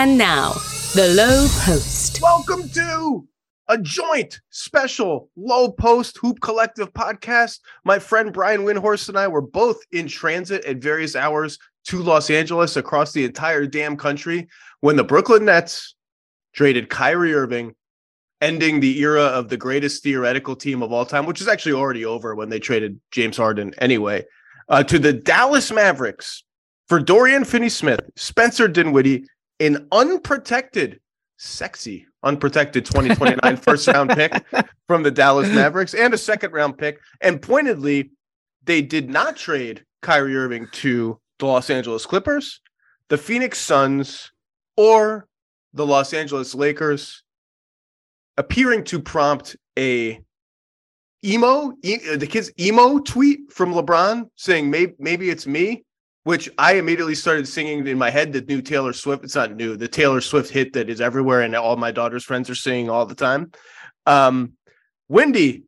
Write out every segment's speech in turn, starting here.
And now, the Low Post. Welcome to a joint special Low Post Hoop Collective podcast. My friend Brian Windhorst and I were both in transit at various hours to Los Angeles across the entire damn country when the Brooklyn Nets traded Kyrie Irving, ending the era of the greatest theoretical team of all time, which is actually already over when they traded James Harden anyway, uh, to the Dallas Mavericks for Dorian Finney Smith, Spencer Dinwiddie, an unprotected, sexy, unprotected 2029 first round pick from the Dallas Mavericks and a second round pick. And pointedly, they did not trade Kyrie Irving to the Los Angeles Clippers, the Phoenix Suns, or the Los Angeles Lakers, appearing to prompt a emo e- the kid's emo tweet from LeBron saying maybe maybe it's me which I immediately started singing in my head the new Taylor Swift. It's not new, the Taylor Swift hit that is everywhere, and all my daughter's friends are singing all the time. Um, Windy,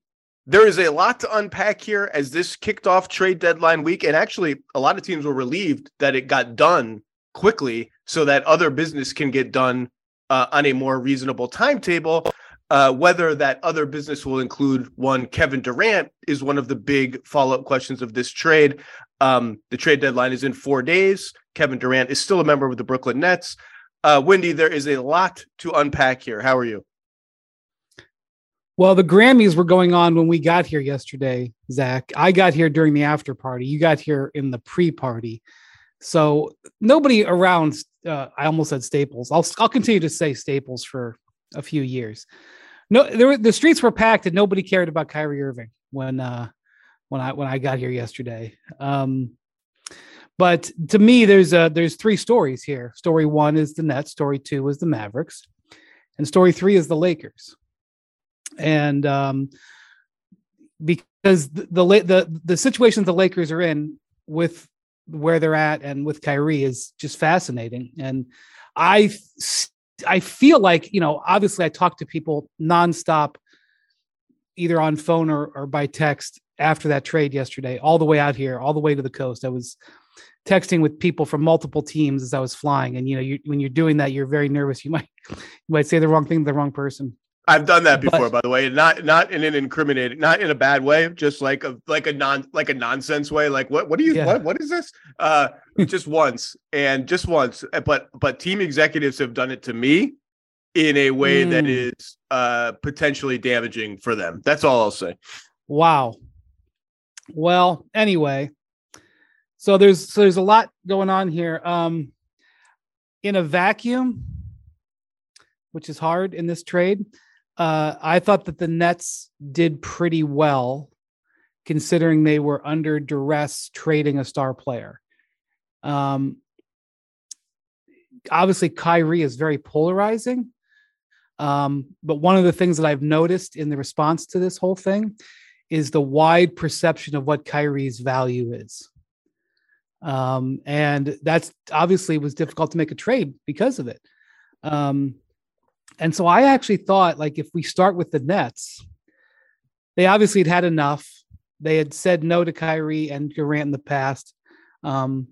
there is a lot to unpack here as this kicked off trade deadline week, and actually, a lot of teams were relieved that it got done quickly, so that other business can get done uh, on a more reasonable timetable. Uh, whether that other business will include one Kevin Durant is one of the big follow up questions of this trade. Um, the trade deadline is in four days. Kevin Durant is still a member of the Brooklyn Nets. Uh, Windy, there is a lot to unpack here. How are you? Well, the Grammys were going on when we got here yesterday, Zach. I got here during the after party. You got here in the pre party. So nobody around, uh, I almost said Staples. I'll, I'll continue to say Staples for a few years. No, were, the streets were packed and nobody cared about Kyrie Irving when uh, when I when I got here yesterday. Um, but to me, there's uh there's three stories here. Story one is the Nets. Story two is the Mavericks, and story three is the Lakers. And um, because the, the the the situations the Lakers are in with where they're at and with Kyrie is just fascinating. And I I feel like you know obviously I talk to people nonstop, either on phone or, or by text after that trade yesterday, all the way out here, all the way to the coast. I was texting with people from multiple teams as I was flying, and you know, you, when you're doing that, you're very nervous. You might you might say the wrong thing to the wrong person. I've done that before, but, by the way, not not in an incriminating, not in a bad way, just like a like a non like a nonsense way. Like what what do you yeah. what what is this? Uh, just once and just once, but but team executives have done it to me in a way mm. that is uh potentially damaging for them. That's all I'll say. Wow. Well, anyway, so there's so there's a lot going on here. Um, in a vacuum, which is hard in this trade, uh, I thought that the Nets did pretty well, considering they were under duress trading a star player. Um, obviously, Kyrie is very polarizing. Um, but one of the things that I've noticed in the response to this whole thing is the wide perception of what Kyrie's value is. Um, and that's obviously was difficult to make a trade because of it. Um, and so I actually thought, like, if we start with the Nets, they obviously had had enough. They had said no to Kyrie and Durant in the past. Um,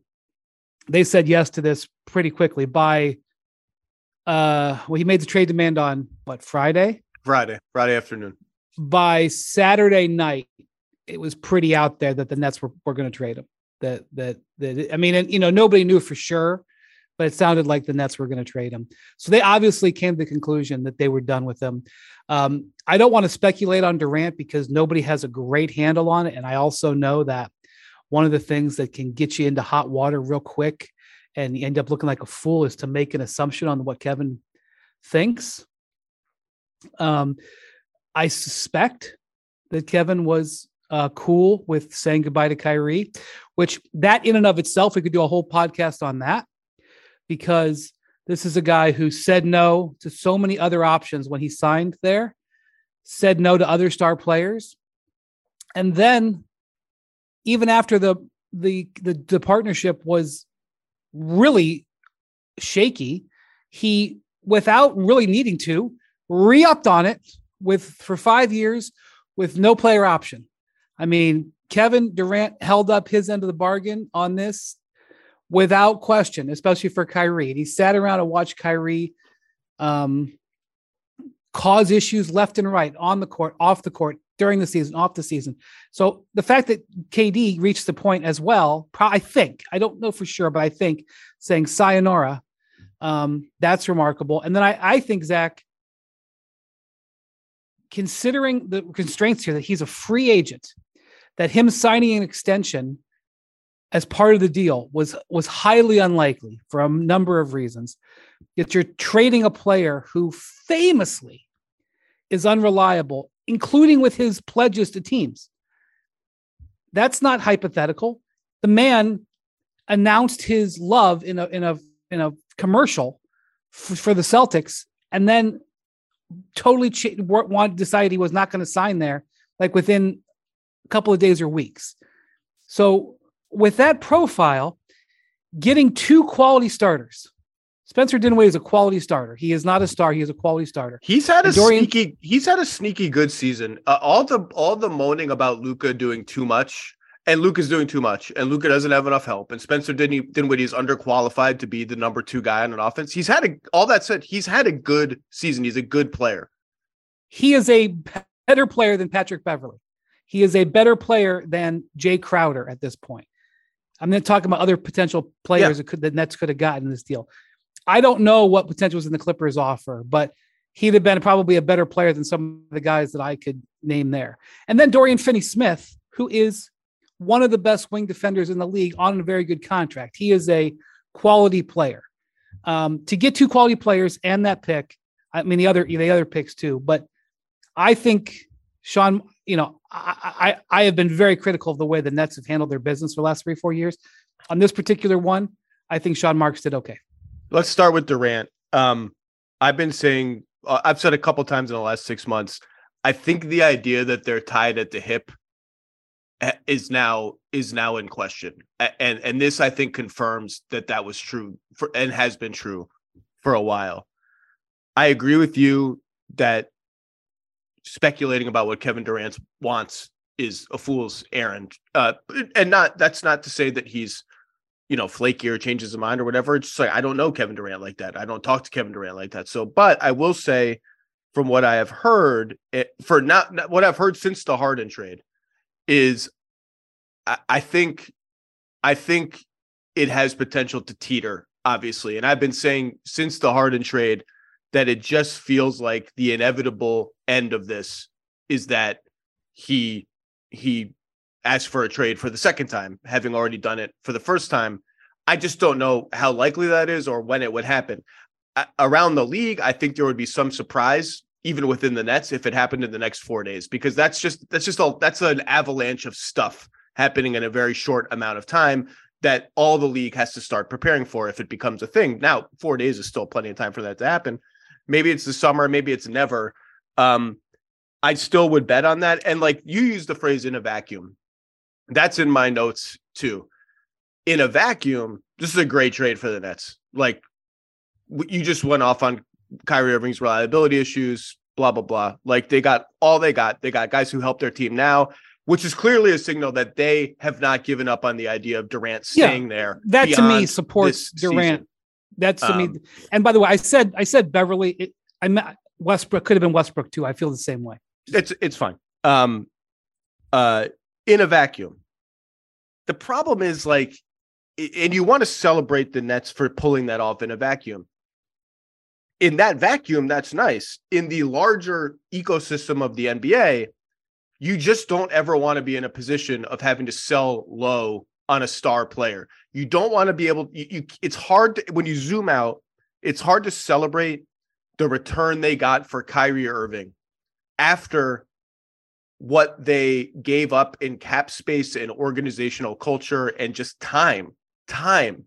they said yes to this pretty quickly by, uh, well, he made the trade demand on what Friday? Friday, Friday afternoon by Saturday night, it was pretty out there that the Nets were, were going to trade him. That that that I mean, and you know, nobody knew for sure, but it sounded like the Nets were going to trade him. So they obviously came to the conclusion that they were done with him. Um, I don't want to speculate on Durant because nobody has a great handle on it, and I also know that one of the things that can get you into hot water real quick and you end up looking like a fool is to make an assumption on what Kevin thinks. Um, I suspect that Kevin was uh, cool with saying goodbye to Kyrie, which that in and of itself, we could do a whole podcast on that because this is a guy who said no to so many other options when he signed there, said no to other star players. And then even after the the the, the partnership was really shaky, he without really needing to re-upped on it with for five years with no player option. I mean, Kevin Durant held up his end of the bargain on this without question, especially for Kyrie. And he sat around and watched Kyrie um, cause issues left and right on the court, off the court, during the season, off the season. So the fact that KD reached the point as well, I think, I don't know for sure, but I think saying sayonara, um, that's remarkable. And then I, I think, Zach, considering the constraints here that he's a free agent, that him signing an extension as part of the deal was was highly unlikely for a number of reasons. That you're trading a player who famously is unreliable, including with his pledges to teams. That's not hypothetical. The man announced his love in a in a in a commercial for, for the Celtics, and then totally ch- want decided he was not going to sign there, like within a couple of days or weeks. So with that profile, getting two quality starters. Spencer Dinwiddie is a quality starter. He is not a star. He is a quality starter. He's had a Dorian, sneaky. He's had a sneaky good season. Uh, all the all the moaning about Luka doing too much, and Luka's doing too much, and Luka doesn't have enough help, and Spencer Dinwiddie is underqualified to be the number two guy on an offense. He's had a all that said. He's had a good season. He's a good player. He is a better player than Patrick Beverly. He is a better player than Jay Crowder at this point. I'm not talking about other potential players yeah. that could the Nets could have gotten in this deal. I don't know what potential was in the Clippers offer, but he'd have been probably a better player than some of the guys that I could name there. And then Dorian Finney Smith, who is one of the best wing defenders in the league on a very good contract. He is a quality player. Um, to get two quality players and that pick, I mean the other the other picks too, but I think Sean, you know, I, I, I have been very critical of the way the Nets have handled their business for the last three, four years. On this particular one, I think Sean Marks did okay. Let's start with Durant. Um, I've been saying, uh, I've said a couple times in the last six months. I think the idea that they're tied at the hip is now is now in question, and and this I think confirms that that was true for and has been true for a while. I agree with you that speculating about what Kevin Durant wants is a fool's errand. Uh, and not that's not to say that he's you know flaky or changes his mind or whatever. It's just like I don't know Kevin Durant like that. I don't talk to Kevin Durant like that. So, but I will say, from what I have heard, it, for not, not what I've heard since the Harden trade, is I, I think I think it has potential to teeter, obviously. And I've been saying since the Harden trade that it just feels like the inevitable end of this is that he he asked for a trade for the second time, having already done it for the first time. I just don't know how likely that is or when it would happen. around the league, I think there would be some surprise even within the Nets if it happened in the next 4 days because that's just that's just all that's an avalanche of stuff happening in a very short amount of time that all the league has to start preparing for if it becomes a thing. Now, 4 days is still plenty of time for that to happen. Maybe it's the summer, maybe it's never. Um, I still would bet on that. And like you use the phrase in a vacuum. That's in my notes too. In a vacuum, this is a great trade for the Nets. Like you just went off on Kyrie Irving's reliability issues, blah, blah, blah. Like they got all they got. They got guys who help their team now, which is clearly a signal that they have not given up on the idea of Durant staying yeah, there. That to me supports Durant. Season. That's to um, me. And by the way, I said I said Beverly. It, I meant Westbrook could have been Westbrook too. I feel the same way. It's it's fine. Um, uh, in a vacuum, the problem is like, and you want to celebrate the Nets for pulling that off in a vacuum. In that vacuum, that's nice. In the larger ecosystem of the NBA, you just don't ever want to be in a position of having to sell low on a star player. You don't want to be able you, you it's hard to, when you zoom out, it's hard to celebrate the return they got for Kyrie Irving after what they gave up in cap space and organizational culture and just time, time,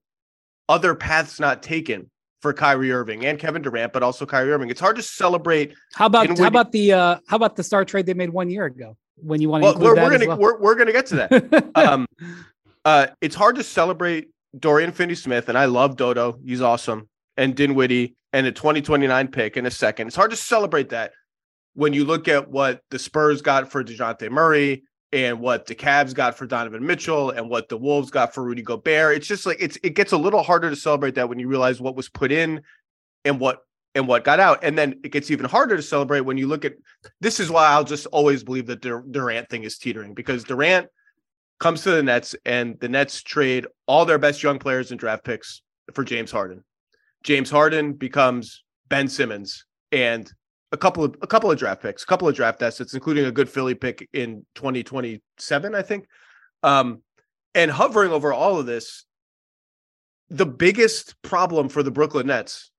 other paths not taken for Kyrie Irving and Kevin Durant, but also Kyrie Irving. It's hard to celebrate. How about how about the uh how about the star trade they made one year ago? When you want to well, we're, we're gonna well? we're, we're gonna get to that. um uh, it's hard to celebrate Dorian Finney Smith, and I love Dodo. He's awesome. And Dinwiddie and a 2029 pick in a second. It's hard to celebrate that when you look at what the Spurs got for Dejounte Murray and what the Cavs got for Donovan Mitchell and what the Wolves got for Rudy Gobert. It's just like it's it gets a little harder to celebrate that when you realize what was put in and what and what got out. And then it gets even harder to celebrate when you look at this is why I'll just always believe that the Durant thing is teetering because Durant comes to the Nets and the Nets trade all their best young players and draft picks for James Harden. James Harden becomes Ben Simmons and a couple of a couple of draft picks, a couple of draft assets, including a good Philly pick in 2027, I think. Um, and hovering over all of this, the biggest problem for the Brooklyn Nets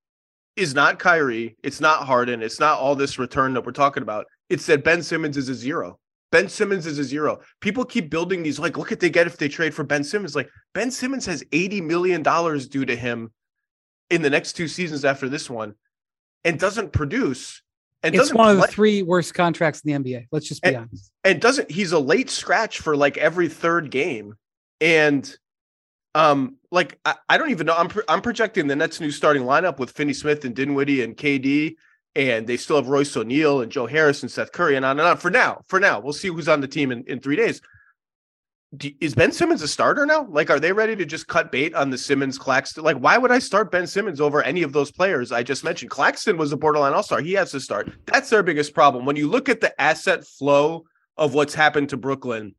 is not Kyrie, it's not Harden, it's not all this return that we're talking about. It's that Ben Simmons is a zero. Ben Simmons is a zero. People keep building these like, look at they get if they trade for Ben Simmons. Like Ben Simmons has $80 million due to him in the next two seasons after this one and doesn't produce. And it's one of the three worst contracts in the NBA. Let's just be and, honest. And doesn't he's a late scratch for like every third game. And um, like I, I don't even know. I'm I'm projecting the Nets' new starting lineup with Finney Smith and Dinwiddie and KD, and they still have Royce O'Neal and Joe Harris and Seth Curry and on and on. For now, for now, we'll see who's on the team in, in three days. Do, is Ben Simmons a starter now? Like, are they ready to just cut bait on the Simmons Claxton? Like, why would I start Ben Simmons over any of those players I just mentioned? Claxton was a borderline all star. He has to start. That's their biggest problem. When you look at the asset flow of what's happened to Brooklyn,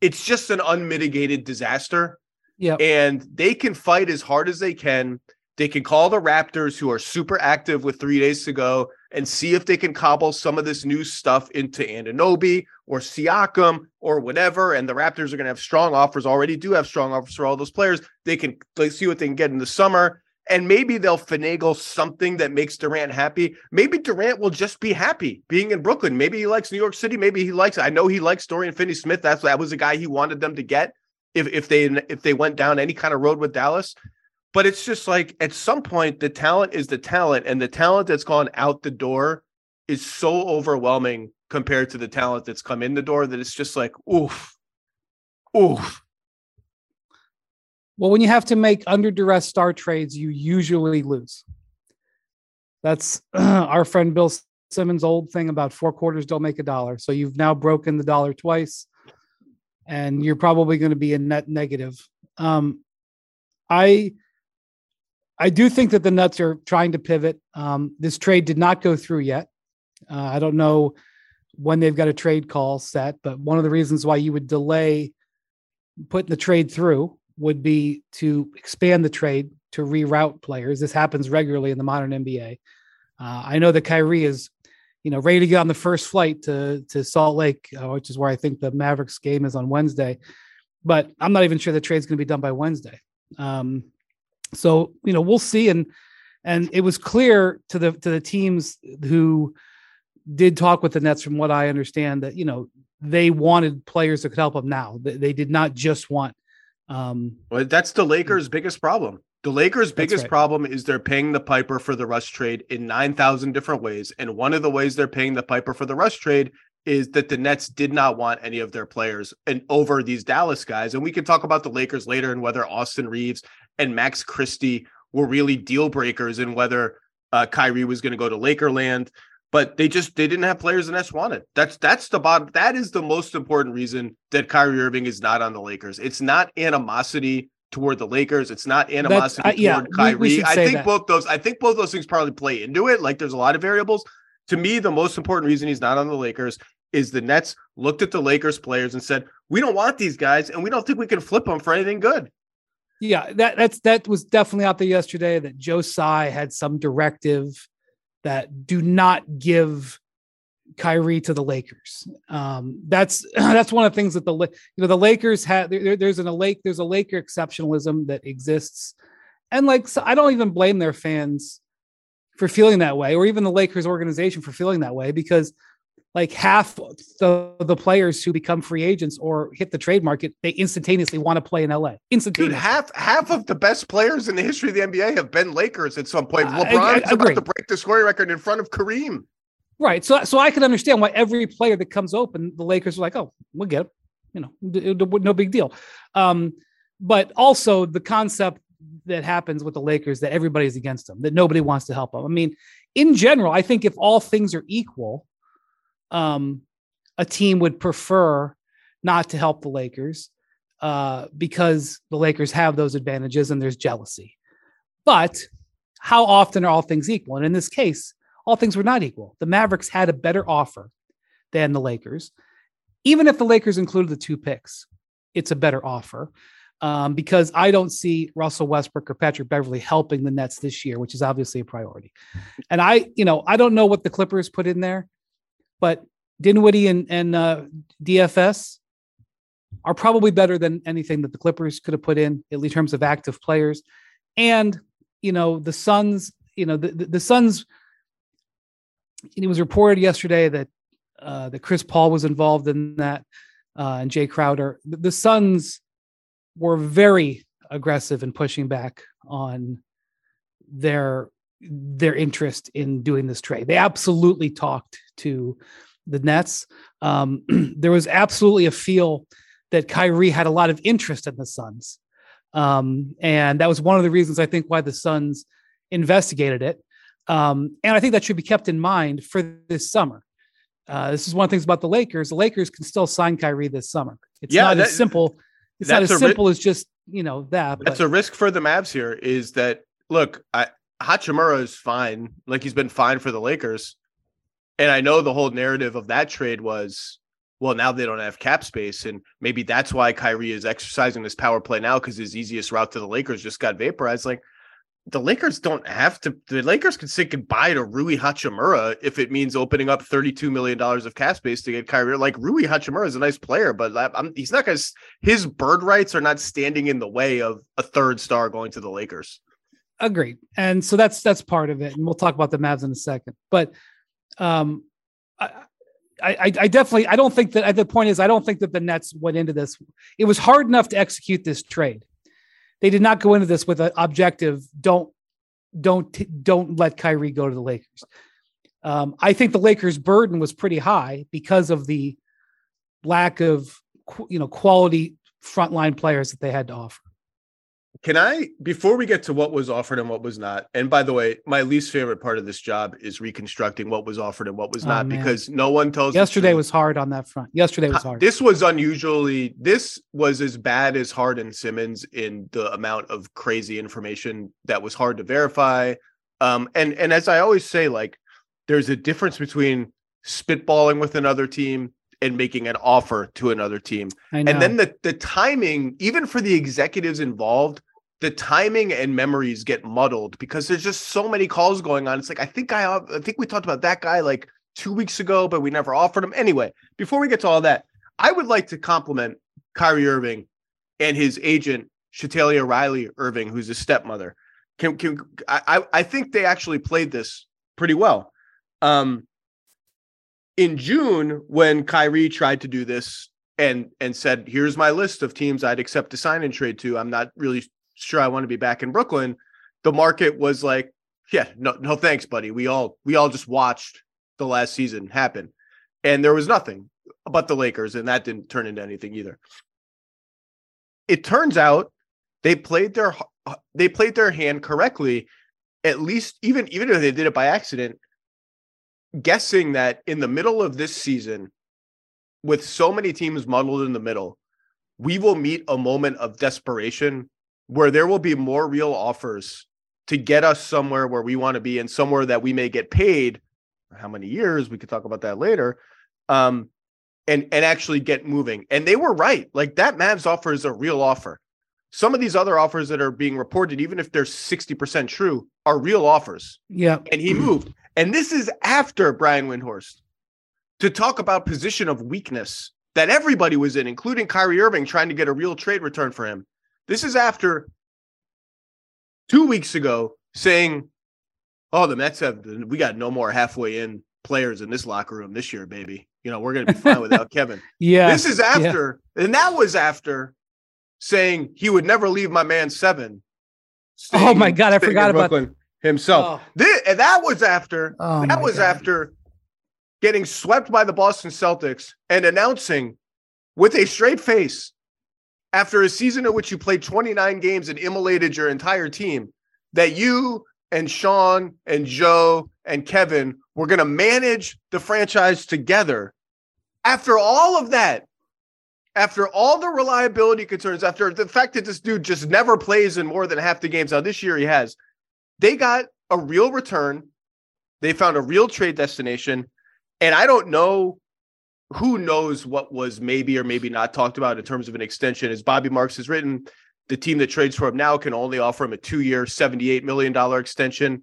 it's just an unmitigated disaster yeah. And they can fight as hard as they can. They can call the Raptors, who are super active with three days to go, and see if they can cobble some of this new stuff into Anunoby or Siakam or whatever. And the Raptors are going to have strong offers, already do have strong offers for all those players. They can like, see what they can get in the summer. And maybe they'll finagle something that makes Durant happy. Maybe Durant will just be happy being in Brooklyn. Maybe he likes New York City. Maybe he likes, I know he likes Dorian Finney Smith. That's that was the guy he wanted them to get if if they if they went down any kind of road with Dallas. But it's just like at some point the talent is the talent, and the talent that's gone out the door is so overwhelming compared to the talent that's come in the door that it's just like oof, oof. Well, when you have to make under duress star trades, you usually lose. That's our friend Bill Simmons' old thing about four quarters don't make a dollar. So you've now broken the dollar twice and you're probably going to be a net negative. Um, I I do think that the Nets are trying to pivot. Um, this trade did not go through yet. Uh, I don't know when they've got a trade call set, but one of the reasons why you would delay putting the trade through would be to expand the trade to reroute players. This happens regularly in the modern NBA. Uh, I know that Kyrie is you know, ready to get on the first flight to to Salt Lake, uh, which is where I think the Mavericks game is on Wednesday. But I'm not even sure the trade's going to be done by Wednesday. Um, so you know, we'll see. And and it was clear to the to the teams who did talk with the Nets, from what I understand, that you know they wanted players that could help them now. They, they did not just want. Um, well, that's the Lakers' biggest problem. The Lakers' biggest right. problem is they're paying the piper for the Russ trade in 9,000 different ways. And one of the ways they're paying the piper for the Russ trade is that the Nets did not want any of their players and over these Dallas guys. And we can talk about the Lakers later and whether Austin Reaves and Max Christie were really deal breakers in whether uh, Kyrie was going to go to Lakerland. But they just they didn't have players the Nets wanted. That's that's the bottom. That is the most important reason that Kyrie Irving is not on the Lakers. It's not animosity toward the Lakers. It's not animosity uh, yeah, toward Kyrie. We, we I think that. both those. I think both those things probably play into it. Like there's a lot of variables. To me, the most important reason he's not on the Lakers is the Nets looked at the Lakers players and said, "We don't want these guys, and we don't think we can flip them for anything good." Yeah, that that's that was definitely out there yesterday. That Joe Tsai had some directive that do not give Kyrie to the Lakers. Um, that's that's one of the things that the you know the Lakers had. There, there's an a lake there's a Laker exceptionalism that exists, and like so I don't even blame their fans for feeling that way, or even the Lakers organization for feeling that way, because like half the, the players who become free agents or hit the trade market, they instantaneously want to play in LA. Instantaneously. Dude, half half of the best players in the history of the NBA have been Lakers at some point. LeBron's about to break the scoring record in front of Kareem. Right. So so I can understand why every player that comes open, the Lakers are like, oh, we'll get it. You know, no big deal. Um, but also the concept that happens with the Lakers that everybody's against them, that nobody wants to help them. I mean, in general, I think if all things are equal, um, a team would prefer not to help the Lakers uh, because the Lakers have those advantages and there's jealousy. But how often are all things equal? And in this case, all things were not equal. The Mavericks had a better offer than the Lakers. Even if the Lakers included the two picks, it's a better offer um, because I don't see Russell Westbrook or Patrick Beverly helping the Nets this year, which is obviously a priority. And I, you know, I don't know what the Clippers put in there, but Dinwiddie and, and uh, DFS are probably better than anything that the Clippers could have put in, at least in terms of active players. And, you know, the Suns, you know, the, the, the Suns, it was reported yesterday that uh, that Chris Paul was involved in that uh, and Jay Crowder. The, the Suns were very aggressive in pushing back on their their interest in doing this trade. They absolutely talked to the Nets. Um, there was absolutely a feel that Kyrie had a lot of interest in the Suns. Um, and that was one of the reasons I think why the Suns investigated it. Um, and I think that should be kept in mind for this summer. Uh, this is one of the things about the Lakers. The Lakers can still sign Kyrie this summer. It's yeah, not that, as simple. It's not as simple ri- as just you know that. That's but. a risk for the Mavs here. Is that look? I, Hachimura is fine. Like he's been fine for the Lakers. And I know the whole narrative of that trade was, well, now they don't have cap space, and maybe that's why Kyrie is exercising this power play now because his easiest route to the Lakers just got vaporized. Like the Lakers don't have to. The Lakers can say goodbye to Rui Hachimura if it means opening up thirty-two million dollars of cap space to get Kyrie. Like Rui Hachimura is a nice player, but I'm, he's not going to. His bird rights are not standing in the way of a third star going to the Lakers. Agreed, and so that's that's part of it, and we'll talk about the Mavs in a second. But um, I, I, I definitely I don't think that the point is I don't think that the Nets went into this. It was hard enough to execute this trade. They did not go into this with an objective. Don't don't don't let Kyrie go to the Lakers. Um, I think the Lakers' burden was pretty high because of the lack of you know quality frontline players that they had to offer. Can I, before we get to what was offered and what was not, and by the way, my least favorite part of this job is reconstructing what was offered and what was oh, not man. because no one tells. Yesterday was hard on that front. Yesterday was hard. This was unusually, this was as bad as Harden Simmons in the amount of crazy information that was hard to verify. Um, and and as I always say, like there's a difference between spitballing with another team and making an offer to another team. And then the the timing, even for the executives involved, the timing and memories get muddled because there's just so many calls going on. It's like I think I I think we talked about that guy like two weeks ago, but we never offered him. Anyway, before we get to all that, I would like to compliment Kyrie Irving and his agent Shetellia Riley Irving, who's his stepmother. Can can I I think they actually played this pretty well. Um in June, when Kyrie tried to do this and and said, "Here's my list of teams I'd accept to sign and trade to," I'm not really sure I want to be back in Brooklyn, the market was like, yeah, no, no thanks, buddy. We all we all just watched the last season happen. And there was nothing but the Lakers, and that didn't turn into anything either. It turns out they played their they played their hand correctly, at least even even if they did it by accident, guessing that in the middle of this season, with so many teams muddled in the middle, we will meet a moment of desperation where there will be more real offers to get us somewhere where we want to be and somewhere that we may get paid how many years? We could talk about that later. Um and and actually get moving. And they were right. Like that mavs offer is a real offer. Some of these other offers that are being reported even if they're 60% true are real offers. Yeah. And he moved. And this is after brian windhorst to talk about position of weakness that everybody was in including kyrie irving trying to get a real trade return for him this is after two weeks ago saying, "Oh, the Mets have we got no more halfway in players in this locker room this year, baby. You know we're going to be fine without Kevin." Yeah, this is after, yeah. and that was after saying he would never leave my man seven. Staying, oh my god, I forgot about himself. Oh. This, and that was after oh that was god. after getting swept by the Boston Celtics and announcing with a straight face after a season in which you played 29 games and immolated your entire team, that you and Sean and Joe and Kevin were going to manage the franchise together. After all of that, after all the reliability concerns, after the fact that this dude just never plays in more than half the games. Now this year he has, they got a real return. They found a real trade destination, and I don't know who knows what was maybe or maybe not talked about in terms of an extension. As Bobby Marks has written, the team that trades for him now can only offer him a two-year, $78 million extension.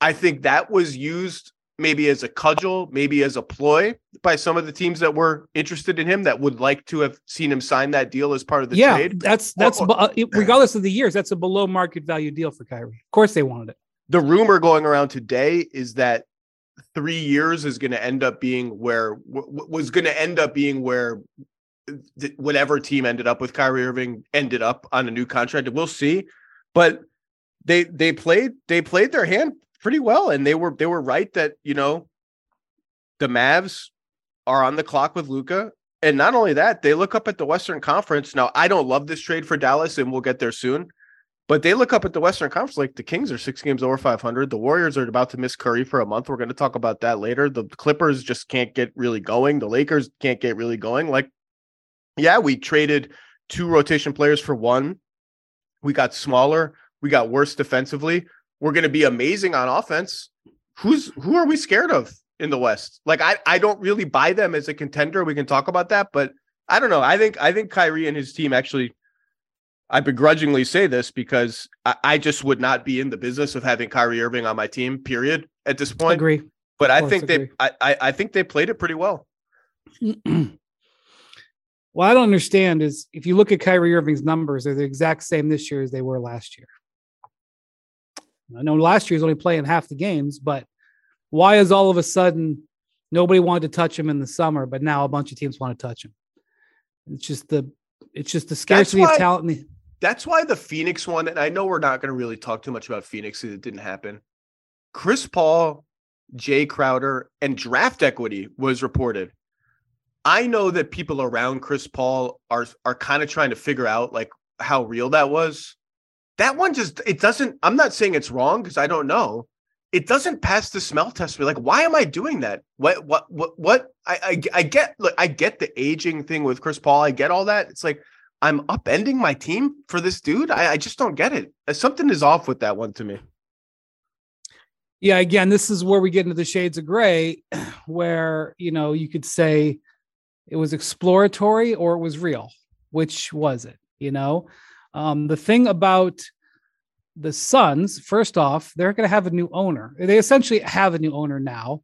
I think that was used maybe as a cudgel, maybe as a ploy by some of the teams that were interested in him that would like to have seen him sign that deal as part of the yeah, trade. that's that's or, or, uh, regardless of the years, that's a below market value deal for Kyrie. Of course, they wanted it. The rumor going around today is that three years is going to end up being where w- was going to end up being where uh, th- whatever team ended up with Kyrie Irving ended up on a new contract. We'll see, but they they played they played their hand pretty well, and they were they were right that you know the Mavs are on the clock with Luka. And not only that, they look up at the Western Conference. Now, I don't love this trade for Dallas, and we'll get there soon. But they look up at the Western Conference like the Kings are six games over 500. The Warriors are about to miss Curry for a month. We're going to talk about that later. The Clippers just can't get really going. The Lakers can't get really going. Like, yeah, we traded two rotation players for one. We got smaller. We got worse defensively. We're going to be amazing on offense. Who's who are we scared of in the West? Like, I I don't really buy them as a contender. We can talk about that, but I don't know. I think I think Kyrie and his team actually I begrudgingly say this because I, I, just would not be in the business of having Kyrie Irving on my team. Period. At this point, agree. But I think agree. they, I, I think they played it pretty well. well, I don't understand is if you look at Kyrie Irving's numbers, they're the exact same this year as they were last year. I know last year he's only playing half the games, but why is all of a sudden nobody wanted to touch him in the summer, but now a bunch of teams want to touch him? It's just the it's just the scarcity why, of talent. That's why the Phoenix one, and I know we're not going to really talk too much about Phoenix because it didn't happen. Chris Paul, Jay Crowder, and draft equity was reported. I know that people around Chris Paul are are kind of trying to figure out like how real that was. That one just it doesn't. I'm not saying it's wrong because I don't know. It doesn't pass the smell test. Me like, why am I doing that? What what what what? I I, I get look. I get the aging thing with Chris Paul. I get all that. It's like I'm upending my team for this dude. I, I just don't get it. Uh, something is off with that one to me. Yeah, again, this is where we get into the shades of gray, where you know you could say it was exploratory or it was real. Which was it? You know, um, the thing about the Suns, first off, they're going to have a new owner. They essentially have a new owner now.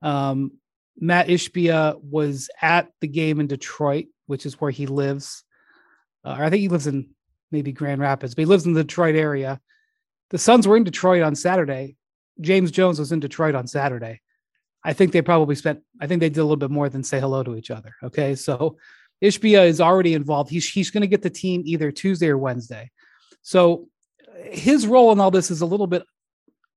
Um, Mat Ishbia was at the game in Detroit, which is where he lives uh, I think he lives in maybe Grand Rapids, but he lives in the Detroit area. The Suns were in Detroit on Saturday. James Jones was in Detroit on Saturday. I think they probably spent, I think they did a little bit more than say hello to each other. Okay. So Ishbia is already involved. He's, he's going to get the team either Tuesday or Wednesday. So his role in all this is a little bit,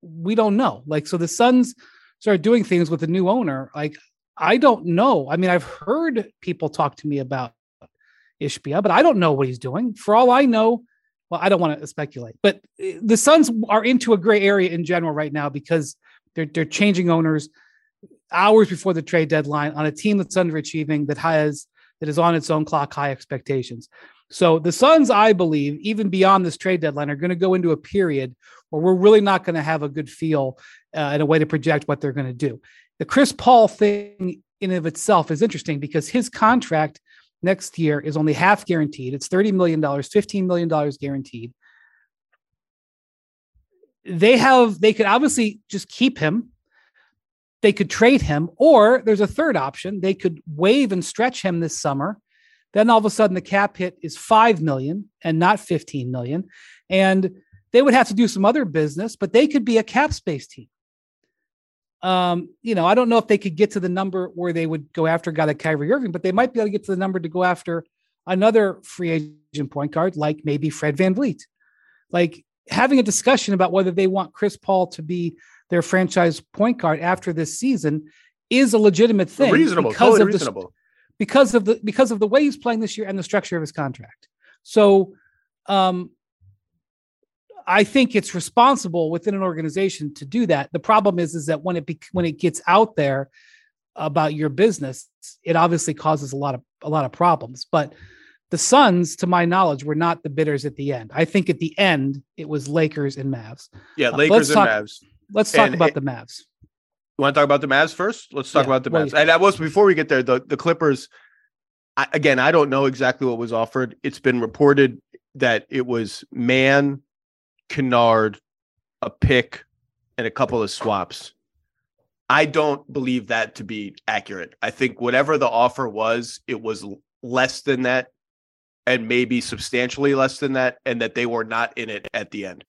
we don't know. Like, so the Suns start doing things with the new owner. Like, I don't know. I mean, I've heard people talk to me about Ishbia, but I don't know what he's doing. For all I know, well, I don't want to speculate, but eh, the Suns are into a gray area in general right now because they're they're changing owners hours before the trade deadline on a team that's underachieving that has that is on its own clock high expectations. So the Suns, I believe, even beyond this trade deadline, are going to go into a period where we're really not going to have a good feel uh, and a way to project what they're going to do. The Chris Paul thing in of itself is interesting because his contract next year is only half guaranteed. It's $30 million, $15 million guaranteed. They have, they could obviously just keep him. They could trade him, or there's a third option. They could waive and stretch him this summer. Then all of a sudden the cap hit is 5 million and not 15 million. And they would have to do some other business, but they could be a cap space team. Um, you know, I don't know if they could get to the number where they would go after a guy like Kyrie Irving, but they might be able to get to the number to go after another free agent point guard, like maybe Fred VanVleet. Like having a discussion about whether they want Chris Paul to be their franchise point guard after this season is a legitimate thing. Reasonable, because totally of reasonable. The, because of the because of the way he's playing this year and the structure of his contract. So um I think it's responsible within an organization to do that. The problem is, is that when it be, when it gets out there about your business, it obviously causes a lot of a lot of problems. But The Suns, to my knowledge, were not the bidders at the end. I think at the end it was Lakers and Mavs. Yeah, Uh, Lakers let's and talk- Mavs. Let's talk And about the Mavs. You want to talk about the Mavs first? Let's talk Yeah, about the well, Mavs. And that was before we get there. The the Clippers. I, again, I don't know exactly what was offered. It's been reported that it was Man, Kennard, a pick, and a couple of swaps. I don't believe that to be accurate. I think whatever the offer was, it was less than that, and maybe substantially less than that, and that they were not in it at the end.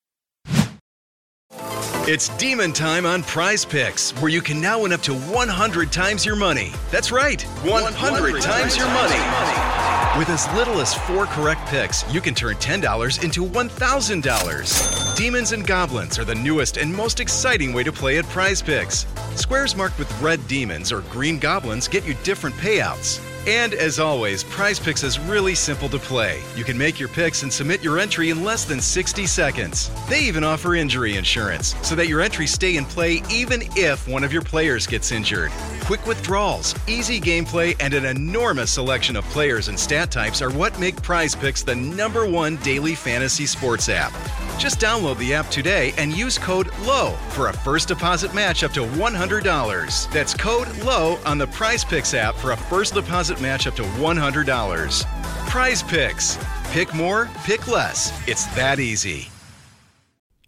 It's demon time on prize picks, where you can now win up to 100 times your money. That's right, 100, times your money. With as little as four correct picks, you can turn $10 into $1,000. Demons and Goblins are the newest and most exciting way to play at prize picks. Squares marked with red demons or green goblins get you different payouts. And as always, Prize Picks is really simple to play. You can make your picks and submit your entry in less than 60 seconds. They even offer injury insurance so that your entries stay in play even if one of your players gets injured. Quick withdrawals, easy gameplay, and an enormous selection of players and stat types are what make Prize Picks the number one daily fantasy sports app. Just download the app today and use code LOW for a first deposit match up to $100. That's code LOW on the Prize Picks app for a first deposit match up to $100. Prize Picks. Pick more, pick less. It's that easy.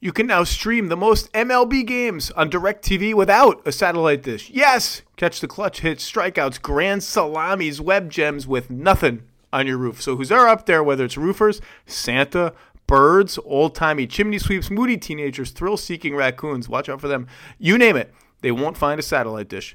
You can now stream the most MLB games on DirecTV without a satellite dish. Yes! Catch the clutch hits, strikeouts, grand salamis, web gems with nothing on your roof. So who's there up there, whether it's roofers, Santa, birds, old-timey chimney sweeps, moody teenagers, thrill-seeking raccoons, watch out for them. You name it, they won't find a satellite dish.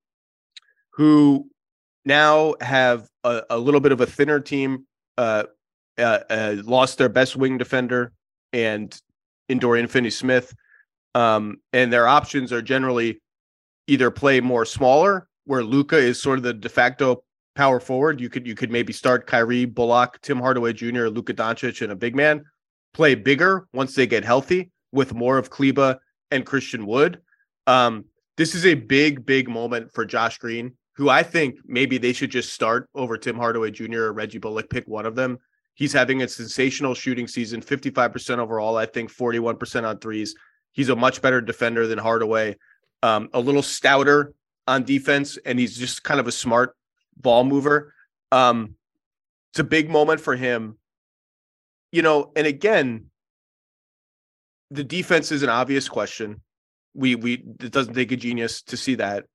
who now have a, a little bit of a thinner team. Uh, uh, uh, lost their best wing defender and Dorian Finney-Smith, um, and their options are generally either play more smaller, where Luka is sort of the de facto power forward. You could you could maybe start Kyrie, Bullock, Tim Hardaway Jr., Luka Doncic, and a big man. Play bigger once they get healthy with more of Kleber and Christian Wood. Um, this is a big, big moment for Josh Green, who I think maybe they should just start over Tim Hardaway Jr. or Reggie Bullock. Pick one of them. He's having a sensational shooting season, 55% overall, I think 41% on threes. He's a much better defender than Hardaway, um, a little stouter on defense, and he's just kind of a smart ball mover. Um, it's a big moment for him. You know, and again, the defense is an obvious question. We we it doesn't take a genius to see that.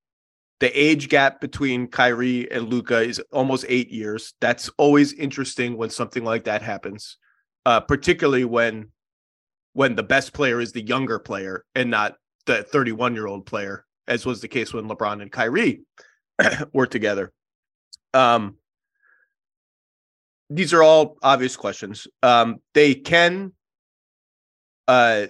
The age gap between Kyrie and Luka is almost eight years. That's always interesting when something like that happens, uh, particularly when when the best player is the younger player and not the 31 year old player, as was the case when LeBron and Kyrie were together. Um, these are all obvious questions. Um, they can, uh,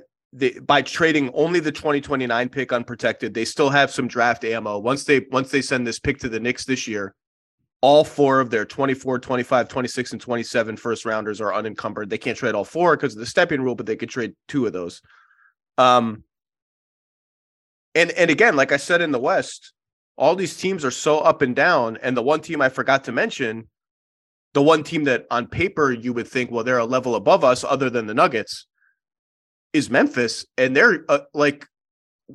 by trading only the 2029 pick unprotected, they still have some draft ammo. Once they once they send this pick to the Knicks this year, all four of their 24, 25, 26, and 27 first rounders are unencumbered. They can't trade all four because of the Stepien rule, but they could trade two of those. Um, and and again, like I said in the West, all these teams are so up and down. And the one team I forgot to mention, the one team that on paper you would think, well, they're a level above us, other than the Nuggets, is Memphis, and they're uh, like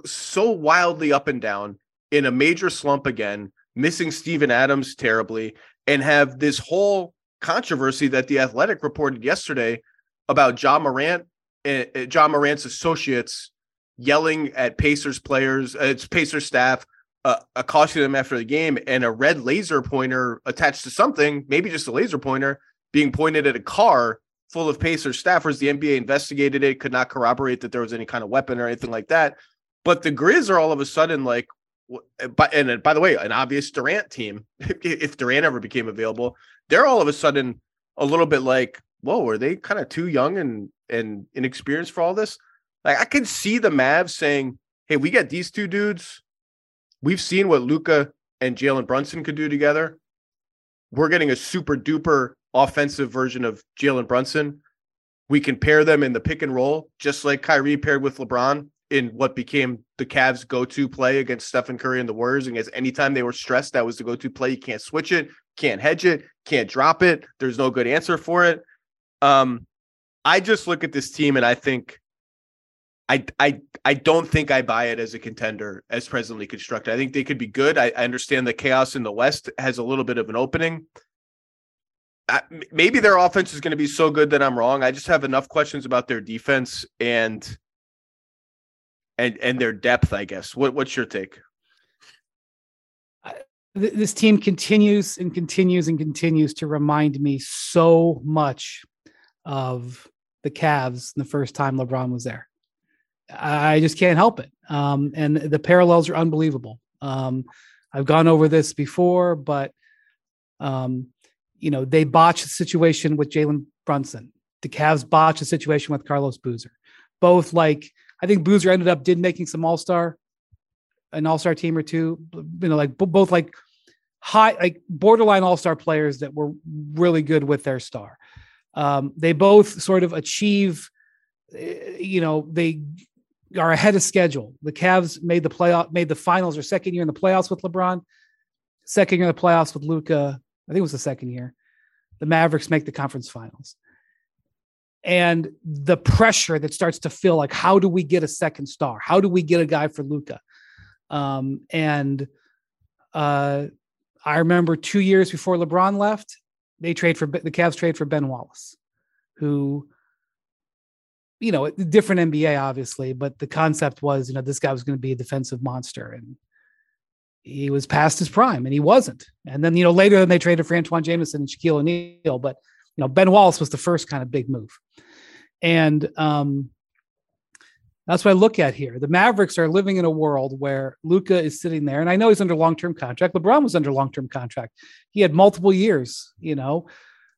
so wildly up and down in a major slump again, missing Steven Adams terribly, and have this whole controversy that the Athletic reported yesterday about Ja Morant, uh, Ja Morant's associates yelling at Pacers players, uh, it's Pacers staff, uh, accosting them after the game, and a red laser pointer attached to something, maybe just a laser pointer, being pointed at a car full of Pacers staffers. The NBA investigated it, could not corroborate that there was any kind of weapon or anything like that. But the Grizz are all of a sudden like, but and by the way, an obvious Durant team, if Durant ever became available, they're all of a sudden a little bit like whoa, are they kind of too young and and inexperienced for all this? Like I can see the Mavs saying, "Hey, we got these two dudes. We've seen what Luka and Jalen Brunson could do together. We're getting a super duper offensive version of Jalen Brunson. We can pair them in the pick and roll, just like Kyrie paired with LeBron in what became the Cavs' go-to play against Stephen Curry and the Warriors. And anytime they were stressed, that was the go-to play. You can't switch it, can't hedge it, can't drop it. There's no good answer for it. Um, I just look at this team and I think I I I don't think I buy it as a contender as presently constructed. I think they could be good. I, I understand the chaos in the West has a little bit of an opening. Maybe their offense is going to be so good that I'm wrong. I just have enough questions about their defense and and and their depth. I guess. What what's your take? This team continues and continues and continues to remind me so much of the Cavs the first time LeBron was there. I just can't help it. Um, and the parallels are unbelievable. Um, I've gone over this before, but um, you know they botched the situation with Jalen Brunson. The Cavs botched the situation with Carlos Boozer. Both like I think Boozer ended up did making some All Star, an All Star team or two. You know, like both like high like borderline All Star players that were really good with their star. Um, they both sort of achieve. Eh, you know, they are ahead of schedule. The Cavs made the playoff, made the finals or second year in the playoffs with LeBron, second year in the playoffs with Luka. I think it was the second year. The Mavericks make the conference finals. And the pressure that starts to feel like, how do we get a second star? How do we get a guy for Luka? Um, and uh, I remember two years before LeBron left, they trade for the Cavs trade for Ben Wallace, who you know, different NBA, obviously, but the concept was, you know, this guy was going to be a defensive monster, and he was past his prime, and he wasn't. And then, you know, later then they traded for Antawn Jamison and Shaquille O'Neal, but you know, Ben Wallace was the first kind of big move, and um, that's what I look at here. The Mavericks are living in a world where Luka is sitting there, and I know he's under long-term contract. LeBron was under long-term contract; he had multiple years, you know,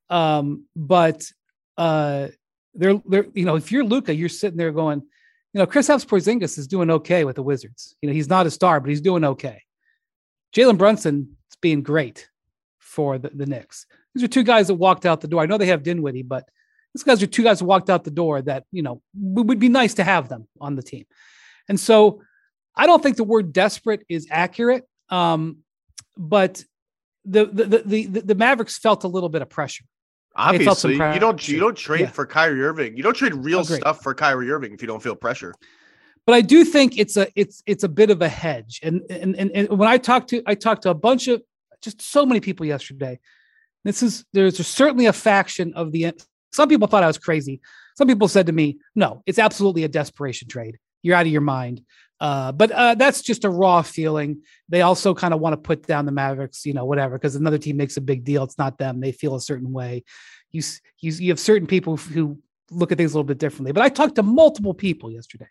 um, but uh they're they're you know if you're Luka, you're sitting there going, you know, Kristaps Porzingis is doing okay with the Wizards. You know, he's not a star, but he's doing okay. Jalen Brunson is being great for the, the Knicks. These are two guys that walked out the door. I know they have Dinwiddie, but these guys are two guys who walked out the door that you know would be nice to have them on the team. And so, I don't think the word desperate is accurate, um, but the the, the the the Mavericks felt a little bit of pressure Obviously, you don't you don't trade yeah. for Kyrie Irving. You don't trade real Agreed. stuff for Kyrie Irving if you don't feel pressure. But I do think it's a it's it's a bit of a hedge. And and and, and when I talked to I talked to a bunch of just so many people yesterday. This is there's certainly a faction of the some people thought I was crazy. Some people said to me, "No, it's absolutely a desperation trade. You're out of your mind." Uh, but uh, that's just a raw feeling. They also kind of want to put down the Mavericks, you know, whatever, because another team makes a big deal. It's not them. They feel a certain way. You, you, you have certain people who look at things a little bit differently. But I talked to multiple people yesterday